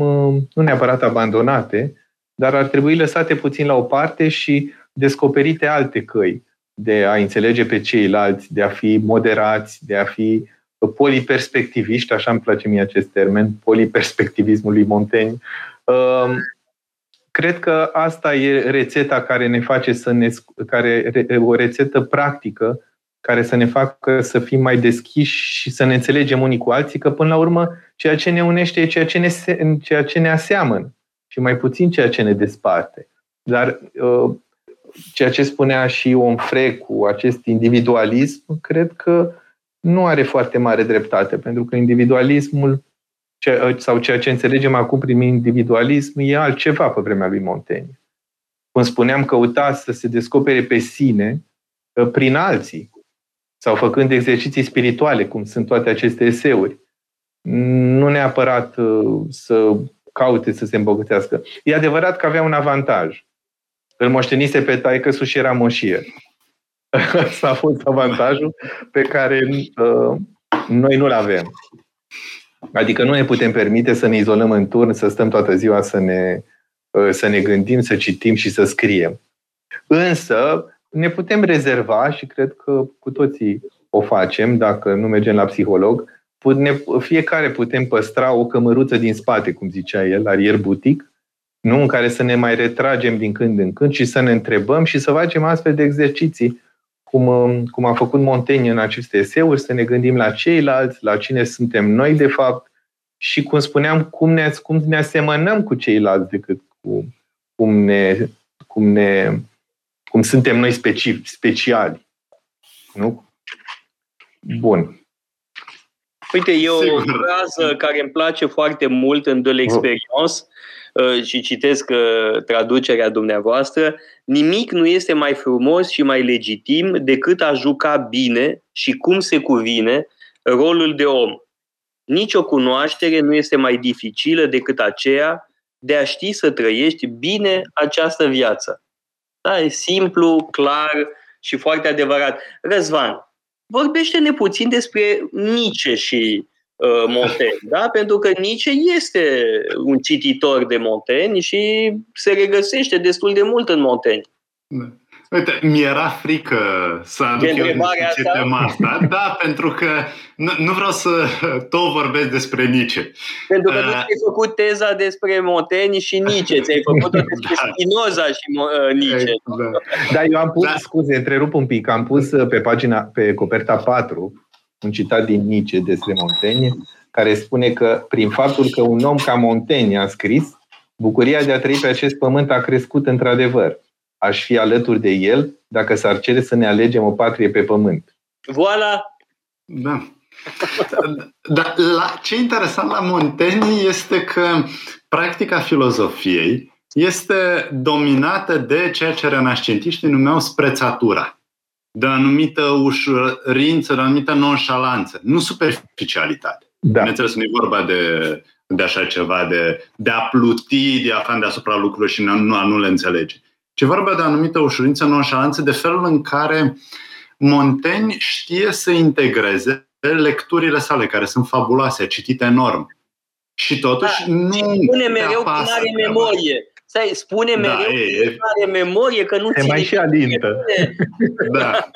nu neapărat abandonate, dar ar trebui lăsate puțin la o parte și descoperite alte căi de a înțelege pe ceilalți, de a fi moderați, de a fi poliperspectiviști, așa îmi place mie acest termen, poliperspectivismul lui Montaigne. Um, cred că asta e rețeta care ne face să ne. care o rețetă practică care să ne facă să fim mai deschiși și să ne înțelegem unii cu alții, că până la urmă ceea ce ne unește e ceea ce ne, ceea ce ne aseamănă și mai puțin ceea ce ne desparte. Dar uh, ceea ce spunea și Onfre cu acest individualism, cred că nu are foarte mare dreptate, pentru că individualismul sau ceea ce înțelegem acum prin individualism e altceva pe vremea lui Montaigne. Cum spuneam, căuta să se descopere pe sine uh, prin alții sau făcând exerciții spirituale, cum sunt toate aceste eseuri. Nu neapărat uh, să caute să se îmbogățească. E adevărat că avea un avantaj. Îl moștenise pe taică și era moșier. Asta a fost avantajul pe care uh, noi nu-l avem. Adică nu ne putem permite să ne izolăm în turn, să stăm toată ziua să ne, să ne gândim, să citim și să scriem. Însă ne putem rezerva și cred că cu toții o facem dacă nu mergem la psiholog, fiecare putem păstra o cămăruță din spate, cum zicea el, arier butic, nu în care să ne mai retragem din când în când și să ne întrebăm și să facem astfel de exerciții, cum, um, cum a făcut Montaigne în aceste eseuri, să ne gândim la ceilalți, la cine suntem noi de fapt și, cum spuneam, cum ne, cum ne asemănăm cu ceilalți decât cu cum ne, cum ne cum suntem noi speci, speciali. Nu? Bun. Uite, e o frază care îmi place foarte mult în De l'Experience uh, și citesc uh, traducerea dumneavoastră. Nimic nu este mai frumos și mai legitim decât a juca bine și cum se cuvine rolul de om. Nici o cunoaștere nu este mai dificilă decât aceea de a ști să trăiești bine această viață. Da, e simplu, clar și foarte adevărat. Răzvan, vorbește-ne puțin despre Nietzsche și uh, Montaigne, da? pentru că Nietzsche este un cititor de Montaigne și se regăsește destul de mult în Montaigne. Da. Uite, mi-era frică să aduc eu discuție tema asta, da, pentru că nu, nu vreau să tot vorbesc despre Nietzsche. Pentru că uh, nu ți-ai făcut teza despre Montaigne și Nietzsche, ți-ai făcut-o despre da. Spinoza și uh, Nietzsche. Da. da, eu am pus, da. scuze, întrerup un pic, am pus uh, pe pagina, pe coperta 4, un citat din Nietzsche despre Montaigne, care spune că prin faptul că un om ca Montaigne a scris, bucuria de a trăi pe acest pământ a crescut într-adevăr aș fi alături de el dacă s-ar cere să ne alegem o patrie pe pământ. Voilà! Da. Dar la, ce interesant la Montaigne este că practica filozofiei este dominată de ceea ce renascentiștii numeau sprețatura, de anumită ușurință, de anumită nonșalanță, nu superficialitate. Da. Bineînțeles, nu e vorba de, de așa ceva, de, de a pluti diafan deasupra lucrurilor și nu, a nu le înțelege ci vorba de anumită ușurință, nonșalanță, de felul în care Montaigne știe să integreze lecturile sale, care sunt fabuloase, citite enorm. Și totuși da, nu spune mereu că nu are memorie. Stai, spune da, mereu e, că nu are memorie, că nu se mai și alintă. Da.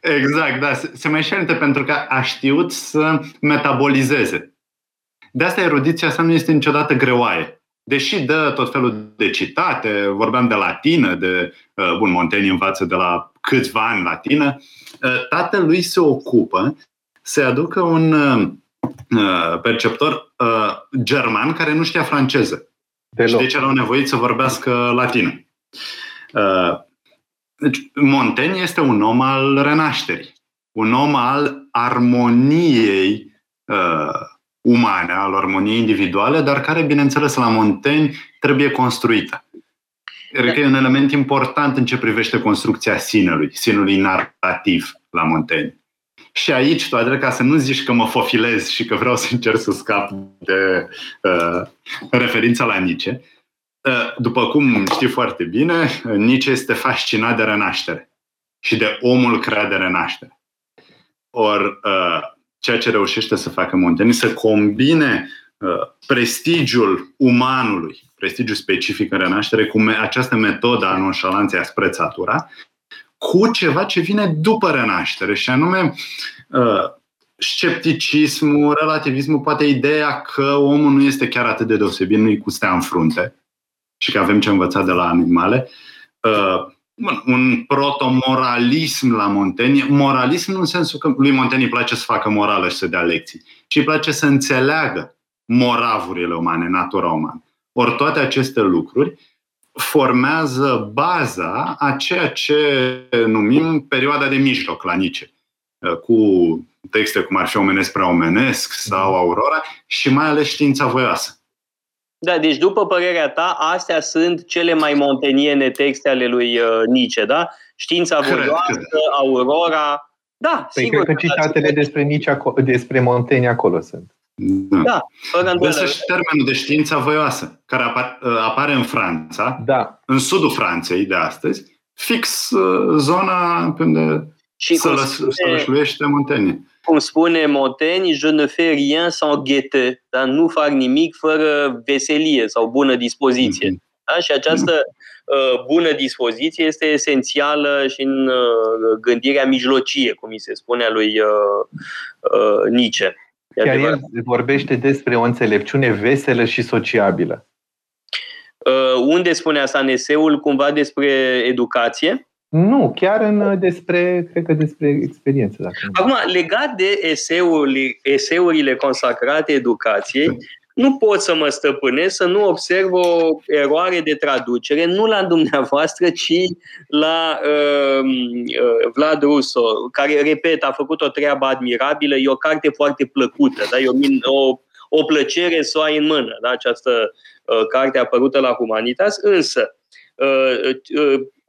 Exact, da. Se, se mai și alintă pentru că a știut să metabolizeze. De asta erudiția sa nu este niciodată greoaie deși dă tot felul de citate, vorbeam de latină, de, uh, bun, Montaigne învață de la câțiva ani latină, uh, tatălui se ocupă să aducă un uh, perceptor german care nu știa franceză. Deloc. Și deci erau nevoiți să vorbească latină. Deci, Montaigne este un om al renașterii, un om al armoniei umane, al armoniei individuale, dar care, bineînțeles, la Montaigne trebuie construită. Cred că e un element important în ce privește construcția sinelui, sinului narrativ la Montaigne. Și aici, toate ca să nu zici că mă fofilez și că vreau să încerc să scap de uh, referința la Nietzsche, uh, după cum știi foarte bine, Nietzsche este fascinat de renaștere și de omul creat de renaștere. Or, uh, ceea ce reușește să facă Montaigne, să combine uh, prestigiul umanului, prestigiul specific în renaștere, cu această metodă a nonșalanței a sprețatura, cu ceva ce vine după renaștere, și anume uh, scepticismul, relativismul, poate ideea că omul nu este chiar atât de deosebit, nu-i cu stea în frunte și că avem ce învăța de la animale. Uh, bun, un protomoralism la Montaigne. Moralism nu în sensul că lui Montaigne îi place să facă morală și să dea lecții, ci îi place să înțeleagă moravurile umane, natura umană. Ori toate aceste lucruri formează baza a ceea ce numim perioada de mijloc la Nietzsche, cu texte cum ar fi Omenesc prea omenesc sau Aurora și mai ales știința voioasă. Da, deci după părerea ta, astea sunt cele mai monteniene texte ale lui uh, Nietzsche, da? Știința voioasă, Aurora. Da, păi sigur. Cred că citatele despre, Nietzsche, despre Montaigne acolo sunt. Da, da fără îndoială. și termenul de știința voioasă, care apare, uh, apare în Franța, da. în sudul Franței de astăzi, fix uh, zona unde Și să, lășluiește Montaigne. Cum spune Montaigne, je ne fais rien sans gaieté, dar nu fac nimic fără veselie sau bună dispoziție. Mm-hmm. Da? Și această uh, bună dispoziție este esențială și în uh, gândirea mijlocie, cum mi se spune a lui uh, uh, Nietzsche. Chiar el vorbește despre o înțelepciune veselă și sociabilă. Uh, unde spune asta în eseul, cumva despre educație? Nu, chiar în uh, despre, cred că despre experiență. Dacă Acum, legat de eseurile, eseurile consacrate educației, nu pot să mă stăpânesc să nu observ o eroare de traducere, nu la dumneavoastră, ci la uh, uh, Vlad Russo, care, repet, a făcut o treabă admirabilă, e o carte foarte plăcută, da? e o, o, o plăcere să o ai în mână, da? această uh, carte apărută la Humanitas, însă uh, uh,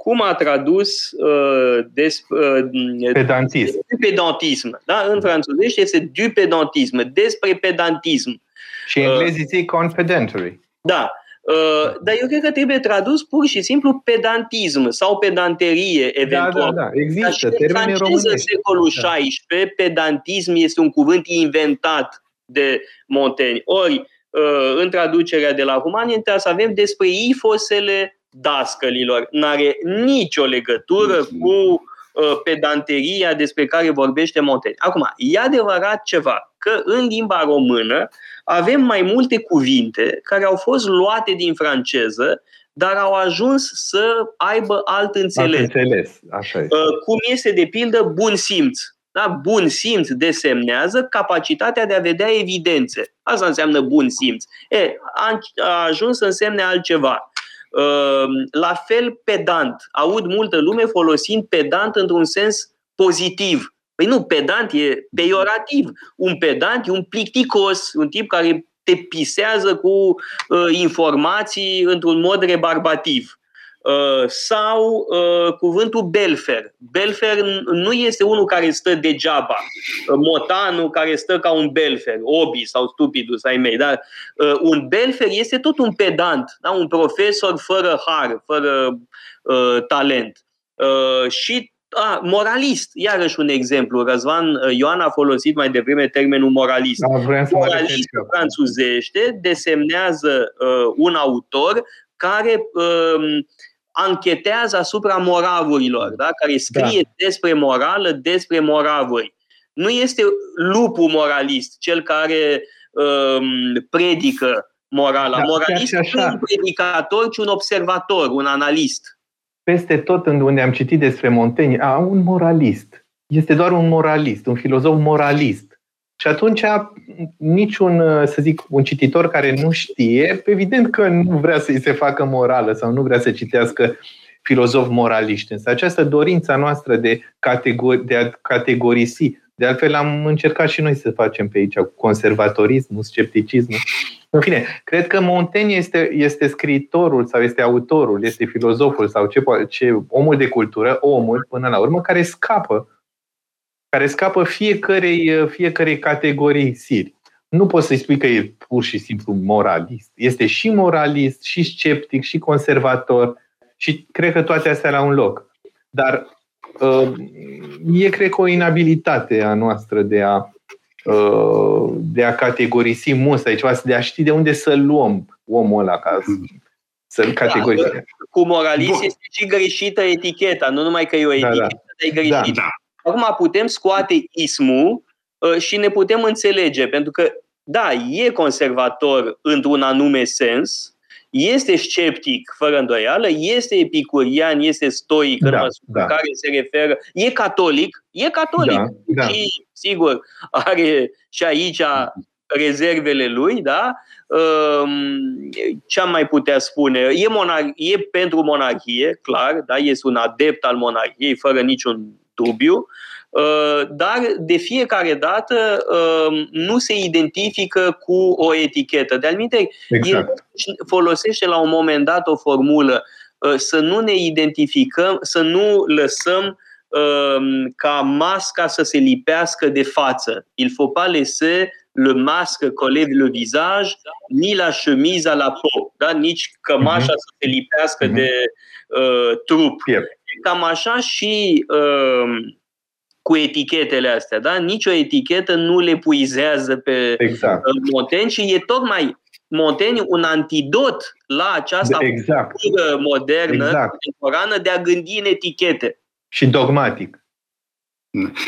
cum a tradus uh, des, uh, pedantism. pedantism. Da? În franțuzește este du pedantism, despre pedantism. Și în engleză uh, zice confidentiary. Da. Uh, dar eu cred că trebuie tradus pur și simplu pedantism sau pedanterie, eventual. Da, da, da. Există termenii românești. În secolul XVI, pedantism este un cuvânt inventat de Montaigne. Ori, uh, în traducerea de la Humanitas avem despre ifosele dascălilor. N-are nicio legătură cu uh, pedanteria despre care vorbește Montaigne. Acum, e adevărat ceva, că în limba română avem mai multe cuvinte care au fost luate din franceză, dar au ajuns să aibă alt înțeles. Alt înțeles, așa este. Uh, cum este, de pildă, bun simț. Da? Bun simț desemnează capacitatea de a vedea evidențe. Asta înseamnă bun simț. E, a, a ajuns să însemne altceva. Ehm, la fel, pedant. Aud multă lume folosind pedant într-un sens pozitiv. Păi nu, pedant e peiorativ. Un pedant e un plicticos, un tip care te pisează cu uh, informații într-un mod rebarbativ. Uh, sau uh, cuvântul belfer. Belfer nu este unul care stă degeaba, uh, motanul care stă ca un belfer, obi sau stupidus ai mei, dar un belfer este tot un pedant, da? un profesor fără har, fără uh, talent. Uh, și a, moralist, iarăși un exemplu. Răzvan Ioan a folosit mai devreme termenul moralist. Da, moralist franțuzește desemnează uh, un autor care uh, anchetează asupra moravurilor, da? care scrie da. despre morală, despre moravuri. Nu este lupul moralist, cel care um, predică morala. Da, Moralist nu e un predicator, ci un observator, un analist. Peste tot unde am citit despre Montaigne, a, un moralist. Este doar un moralist, un filozof moralist. Și atunci, niciun, să zic, un cititor care nu știe, evident că nu vrea să-i se facă morală sau nu vrea să citească filozof moraliști. Însă această dorință noastră de, categori, de a categorisi, de altfel am încercat și noi să facem pe aici conservatorismul, scepticismul. În fine, cred că Montaigne este, este scriitorul sau este autorul, este filozoful sau ce, ce omul de cultură, omul până la urmă, care scapă care scapă fiecarei, fiecarei categorii siri. Nu poți să-i spui că e pur și simplu moralist. Este și moralist, și sceptic, și conservator și cred că toate astea la un loc. Dar uh, e, cred că, o inabilitate a noastră de a, uh, de a categorisi mus aici, de a ști de unde să luăm omul ăla ca să-l categorizăm. Da, cu moralist este și greșită eticheta, nu numai că e o etichetă, da, da. dar e greșită. Da, da. Acum putem scoate ismul uh, și ne putem înțelege, pentru că, da, e conservator într-un anume sens, este sceptic, fără îndoială, este epicurian, este stoic, da, în da. care se referă, e catolic, e catolic da, da. și, sigur, are și aici rezervele lui, da? Um, ce am mai putea spune? E, monar- e pentru monarhie, clar, da? este un adept al monarhiei, fără niciun dubiu, uh, dar de fiecare dată uh, nu se identifică cu o etichetă. De alminte, exact. el folosește la un moment dat o formulă uh, să nu ne identificăm, să nu lăsăm ca masca să se lipească de față. Il faut pas laisser le masque coller le visage, ni la chemise à la peau, da? nici cămașa uh-huh. să se lipească uh-huh. de uh, trup. Yep. Cam așa și uh, cu etichetele astea, da? Nici o etichetă nu le puizează pe exact. Montaigne și e tocmai Montaigne un antidot la această exact. modernă, exact. contemporană de a gândi în etichete. Și dogmatic.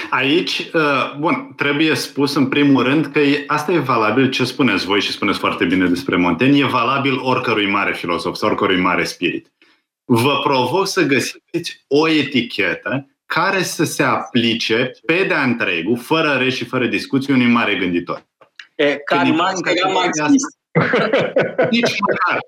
Aici, uh, bun, trebuie spus în primul rând că asta e valabil ce spuneți voi și spuneți foarte bine despre Montaigne, e valabil oricărui mare filosof sau oricărui mare spirit. Vă provoc să găsiți o etichetă care să se aplice pe de-a întregul, fără reși și fără discuții, unui mare gânditor. E, Karl Marx era marxist. Nici măcar.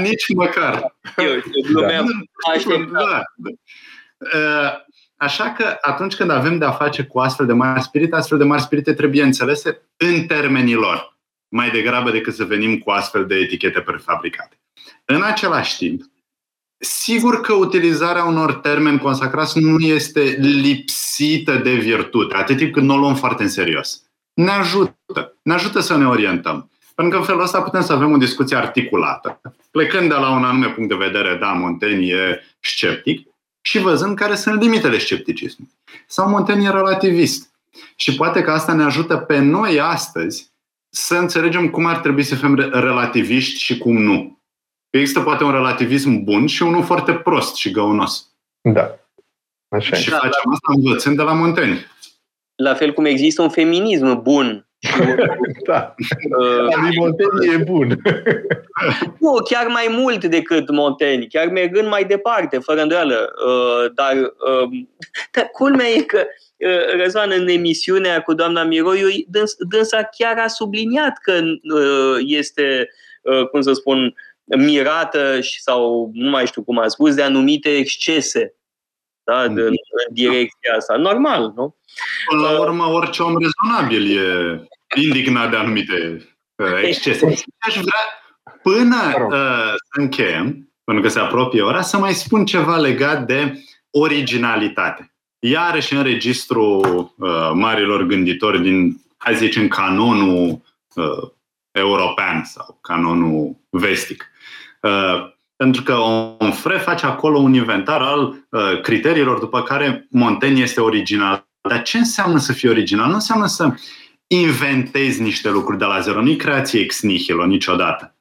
Nici măcar. Eu, eu da. da. Așa că atunci când avem de-a face cu astfel de mari spirite, astfel de mari spirite trebuie înțelese în termenii lor, mai degrabă decât să venim cu astfel de etichete prefabricate. În același timp, sigur că utilizarea unor termeni consacrați nu este lipsită de virtute, atât timp cât nu o luăm foarte în serios. Ne ajută. Ne ajută să ne orientăm. Pentru că în felul ăsta putem să avem o discuție articulată. Plecând de la un anume punct de vedere, da, Montaigne e sceptic, și văzând care sunt limitele scepticismului. Sau Montaigne e relativist. Și poate că asta ne ajută pe noi astăzi să înțelegem cum ar trebui să fim relativiști și cum nu. Există poate un relativism bun și unul foarte prost și găunos. Da. Așa și da, facem da. asta învățând de la Montaigne. La fel cum există un feminism bun da. Uh, Montaigne e bun. nu, chiar mai mult decât Montaigne, chiar mergând mai departe, fără îndoială. Uh, dar, uh, dar culmea e că uh, Răzvan, în emisiunea cu doamna Miroiu, dâns, dânsa chiar a subliniat că uh, este, uh, cum să spun, mirată și, sau nu mai știu cum a spus, de anumite excese da, mm. în, în direcția asta. Normal, nu? Până la urmă, orice om rezonabil e indignat de anumite uh, excese. Aș vrea, până uh, să încheiem, pentru că se apropie ora, să mai spun ceva legat de originalitate. Iarăși în registrul uh, marilor gânditori din, hai să zicem, canonul uh, european sau canonul vestic. Uh, pentru că Onfray face acolo un inventar al uh, criteriilor după care Montaigne este original. Dar ce înseamnă să fie original? Nu înseamnă să inventezi niște lucruri de la zero, nu creație ex nihilo niciodată.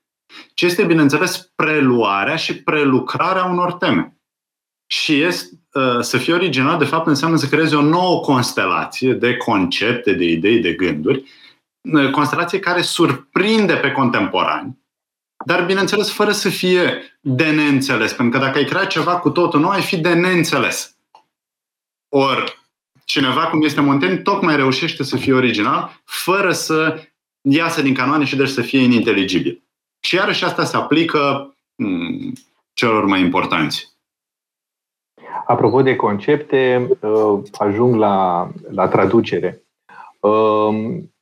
Ce este, bineînțeles, preluarea și prelucrarea unor teme. Și este, uh, să fie original, de fapt, înseamnă să creezi o nouă constelație de concepte, de idei, de gânduri, uh, constelație care surprinde pe contemporani, dar, bineînțeles, fără să fie de neînțeles. Pentru că dacă ai crea ceva cu totul nou, ai fi de neînțeles. Ori, cineva cum este Montaigne tocmai reușește să fie original fără să iasă din canoane și deci să fie ininteligibil. Și iarăși asta se aplică hmm, celor mai importanți. Apropo de concepte, uh, ajung la, la traducere.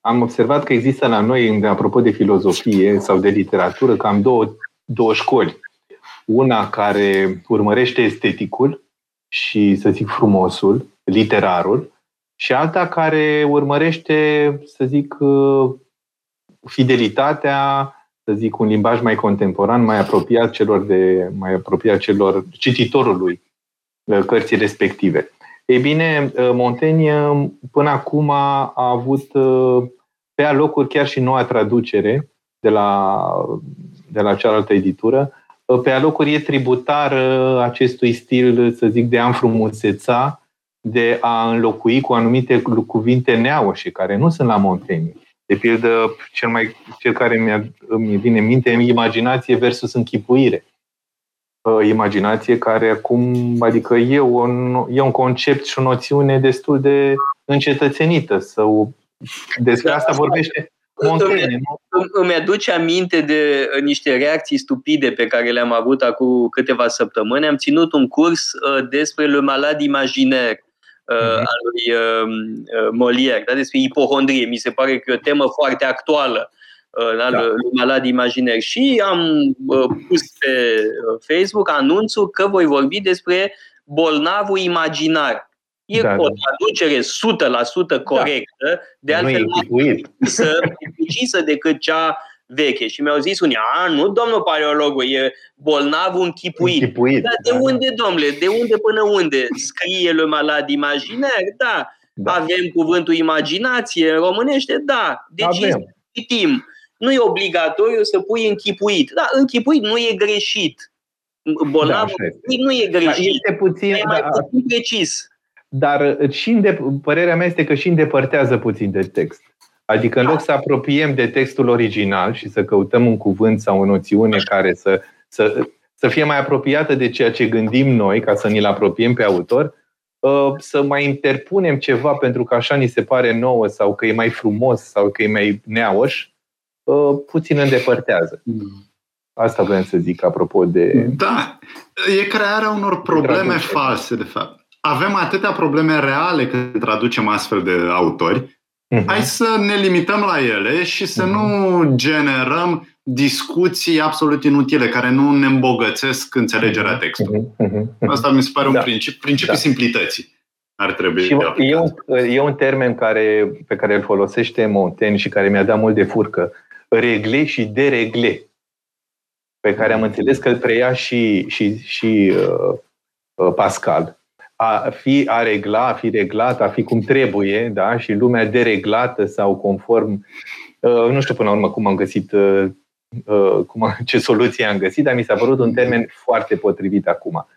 Um, am observat că există la noi, apropo de filozofie sau de literatură, cam două, două școli. Una care urmărește esteticul și, să zic, frumosul, literarul, și alta care urmărește, să zic, uh, fidelitatea, să zic, un limbaj mai contemporan, mai apropiat celor de, mai apropiat celor cititorului uh, cărții respective. Ei bine, uh, Montaigne până acum a avut pe alocuri chiar și noua traducere de la, de la cealaltă editură, pe alocuri e tributar acestui stil, să zic, de a înfrumuseța de a înlocui cu anumite cuvinte neaușe, care nu sunt la Montaigne. De pildă, cel, mai, cel care mi îmi vine în minte, imaginație versus închipuire. Uh, imaginație care acum, adică e un, e un concept și o noțiune destul de încetățenită. Să, despre da, asta vorbește Montaigne. Îmi, îmi aduce aminte de niște reacții stupide pe care le-am avut acum câteva săptămâni. Am ținut un curs uh, despre le malade imaginaire uh, al lui uh, uh, Molière, da? despre ipohondrie. Mi se pare că e o temă foarte actuală uh, da? da. lui Malad Imaginer. Și am uh, pus pe uh, Facebook anunțul că voi vorbi despre bolnavul imaginar. E da, o da. traducere 100% corectă, da. de altfel mai precisă decât cea veche. Și mi-au zis unii, a, nu, domnul paleologul, e bolnavul închipuit. închipuit Dar de da. unde, domnule, de unde până unde? Scrie le malad imaginaire? Da. Da. Avem cuvântul imaginație în românește? Da. Deci Avem. citim. Nu e obligatoriu să pui închipuit. Da, închipuit nu e greșit. Bolnavul da, nu e greșit. Da, este puțin, e mai da, puțin precis. Dar uh, și îndep- părerea mea este că și îndepărtează puțin de text. Adică în loc să apropiem de textul original și să căutăm un cuvânt sau o noțiune care să, să, să fie mai apropiată de ceea ce gândim noi, ca să ni-l apropiem pe autor, uh, să mai interpunem ceva pentru că așa ni se pare nouă sau că e mai frumos sau că e mai neaoș, uh, puțin îndepărtează. Asta vreau să zic apropo de... Da, e crearea unor probleme false, de fapt. Avem atâtea probleme reale când traducem astfel de autori, Uh-huh. Hai să ne limităm la ele și să uh-huh. nu generăm discuții absolut inutile care nu ne îmbogățesc înțelegerea mhm. textului. Uh-huh. Asta mi se pare da. un principiu, principiul da. simplității. Ar trebui și e, un, e un termen care, pe care îl folosește Montaigne și care mi-a dat mult de furcă. Regle și deregle. Pe care am înțeles că îl preia și, și, și uh, uh Pascal a fi a regla, a fi reglat, a fi cum trebuie, da? și lumea dereglată sau conform. Uh, nu știu până la urmă cum am găsit, uh, uh, cum, ce soluție am găsit, dar mi s-a părut un termen foarte potrivit acum.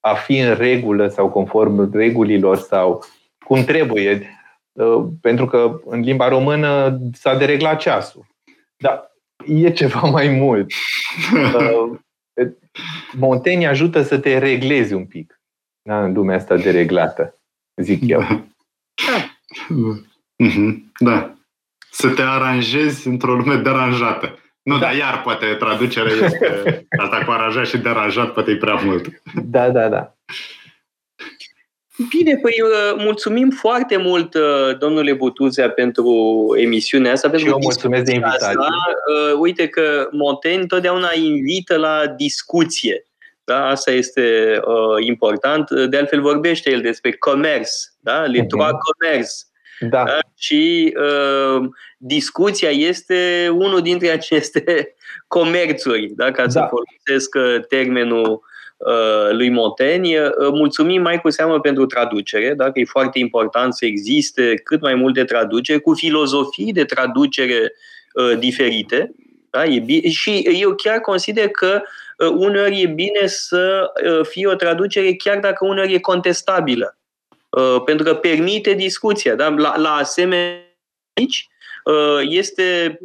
A fi în regulă sau conform regulilor sau cum trebuie, pentru că în limba română s-a dereglat ceasul. Dar e ceva mai mult. Montaigne ajută să te reglezi un pic da, în lumea asta dereglată, zic eu. Da. Mhm. da. Să te aranjezi într-o lume deranjată. Nu, da. dar iar poate traducerea este asta cu aranjat și deranjat, poate e prea mult. Da, da, da. Bine, păi uh, mulțumim foarte mult, uh, domnule Butuzea, pentru emisiunea asta. Și eu mulțumesc de invitație. Asta. Uh, uite că Montaigne totdeauna invită la discuție. Da? Asta este uh, important. De altfel vorbește el despre comerț, da? le uh-huh. comerț. Da. da. Și uh, discuția este unul dintre aceste comerțuri, da? ca da. să folosesc uh, termenul uh, lui Montaigne. Uh, mulțumim mai cu seamă pentru traducere, da? că e foarte important să existe cât mai multe traduceri cu filozofii de traducere uh, diferite. Da? E bine. Și eu chiar consider că uh, uneori e bine să uh, fie o traducere chiar dacă uneori e contestabilă. Uh, pentru că permite discuția. Da? La, la asemenea aici este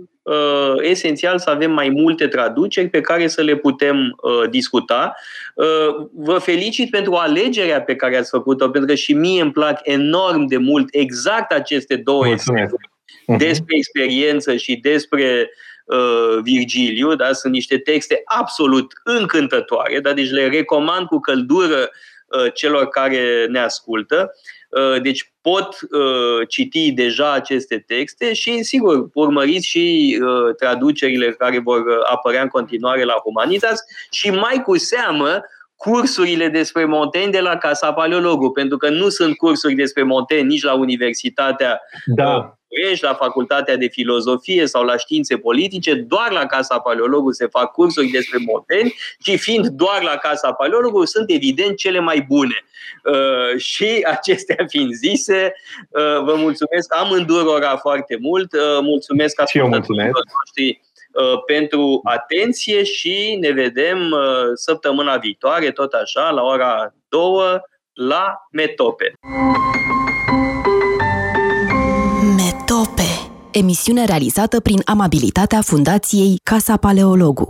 esențial să avem mai multe traduceri pe care să le putem discuta. Vă felicit pentru alegerea pe care ați făcut-o, pentru că și mie îmi plac enorm de mult exact aceste două exemple mhm. despre experiență și despre Uh, Virgiliu, da? sunt niște texte absolut încântătoare, da? deci le recomand cu căldură uh, celor care ne ascultă. Uh, deci pot citi deja aceste texte și, sigur, urmăriți și traducerile care vor apărea în continuare la Humanitas și mai cu seamă cursurile despre Montaigne de la Casa Paleologu, pentru că nu sunt cursuri despre Montaigne nici la Universitatea da. București, la Facultatea de Filozofie sau la Științe Politice, doar la Casa Paleologu se fac cursuri despre Montaigne și fiind doar la Casa Paleologu sunt evident cele mai bune. Uh, și acestea fiind zise, uh, vă mulțumesc amândurora foarte mult, uh, mulțumesc ascultătorilor noștri uh, pentru atenție și ne vedem uh, săptămâna viitoare, tot așa, la ora 2 la Metope. Metope. Emisiune realizată prin amabilitatea Fundației Casa Paleologu.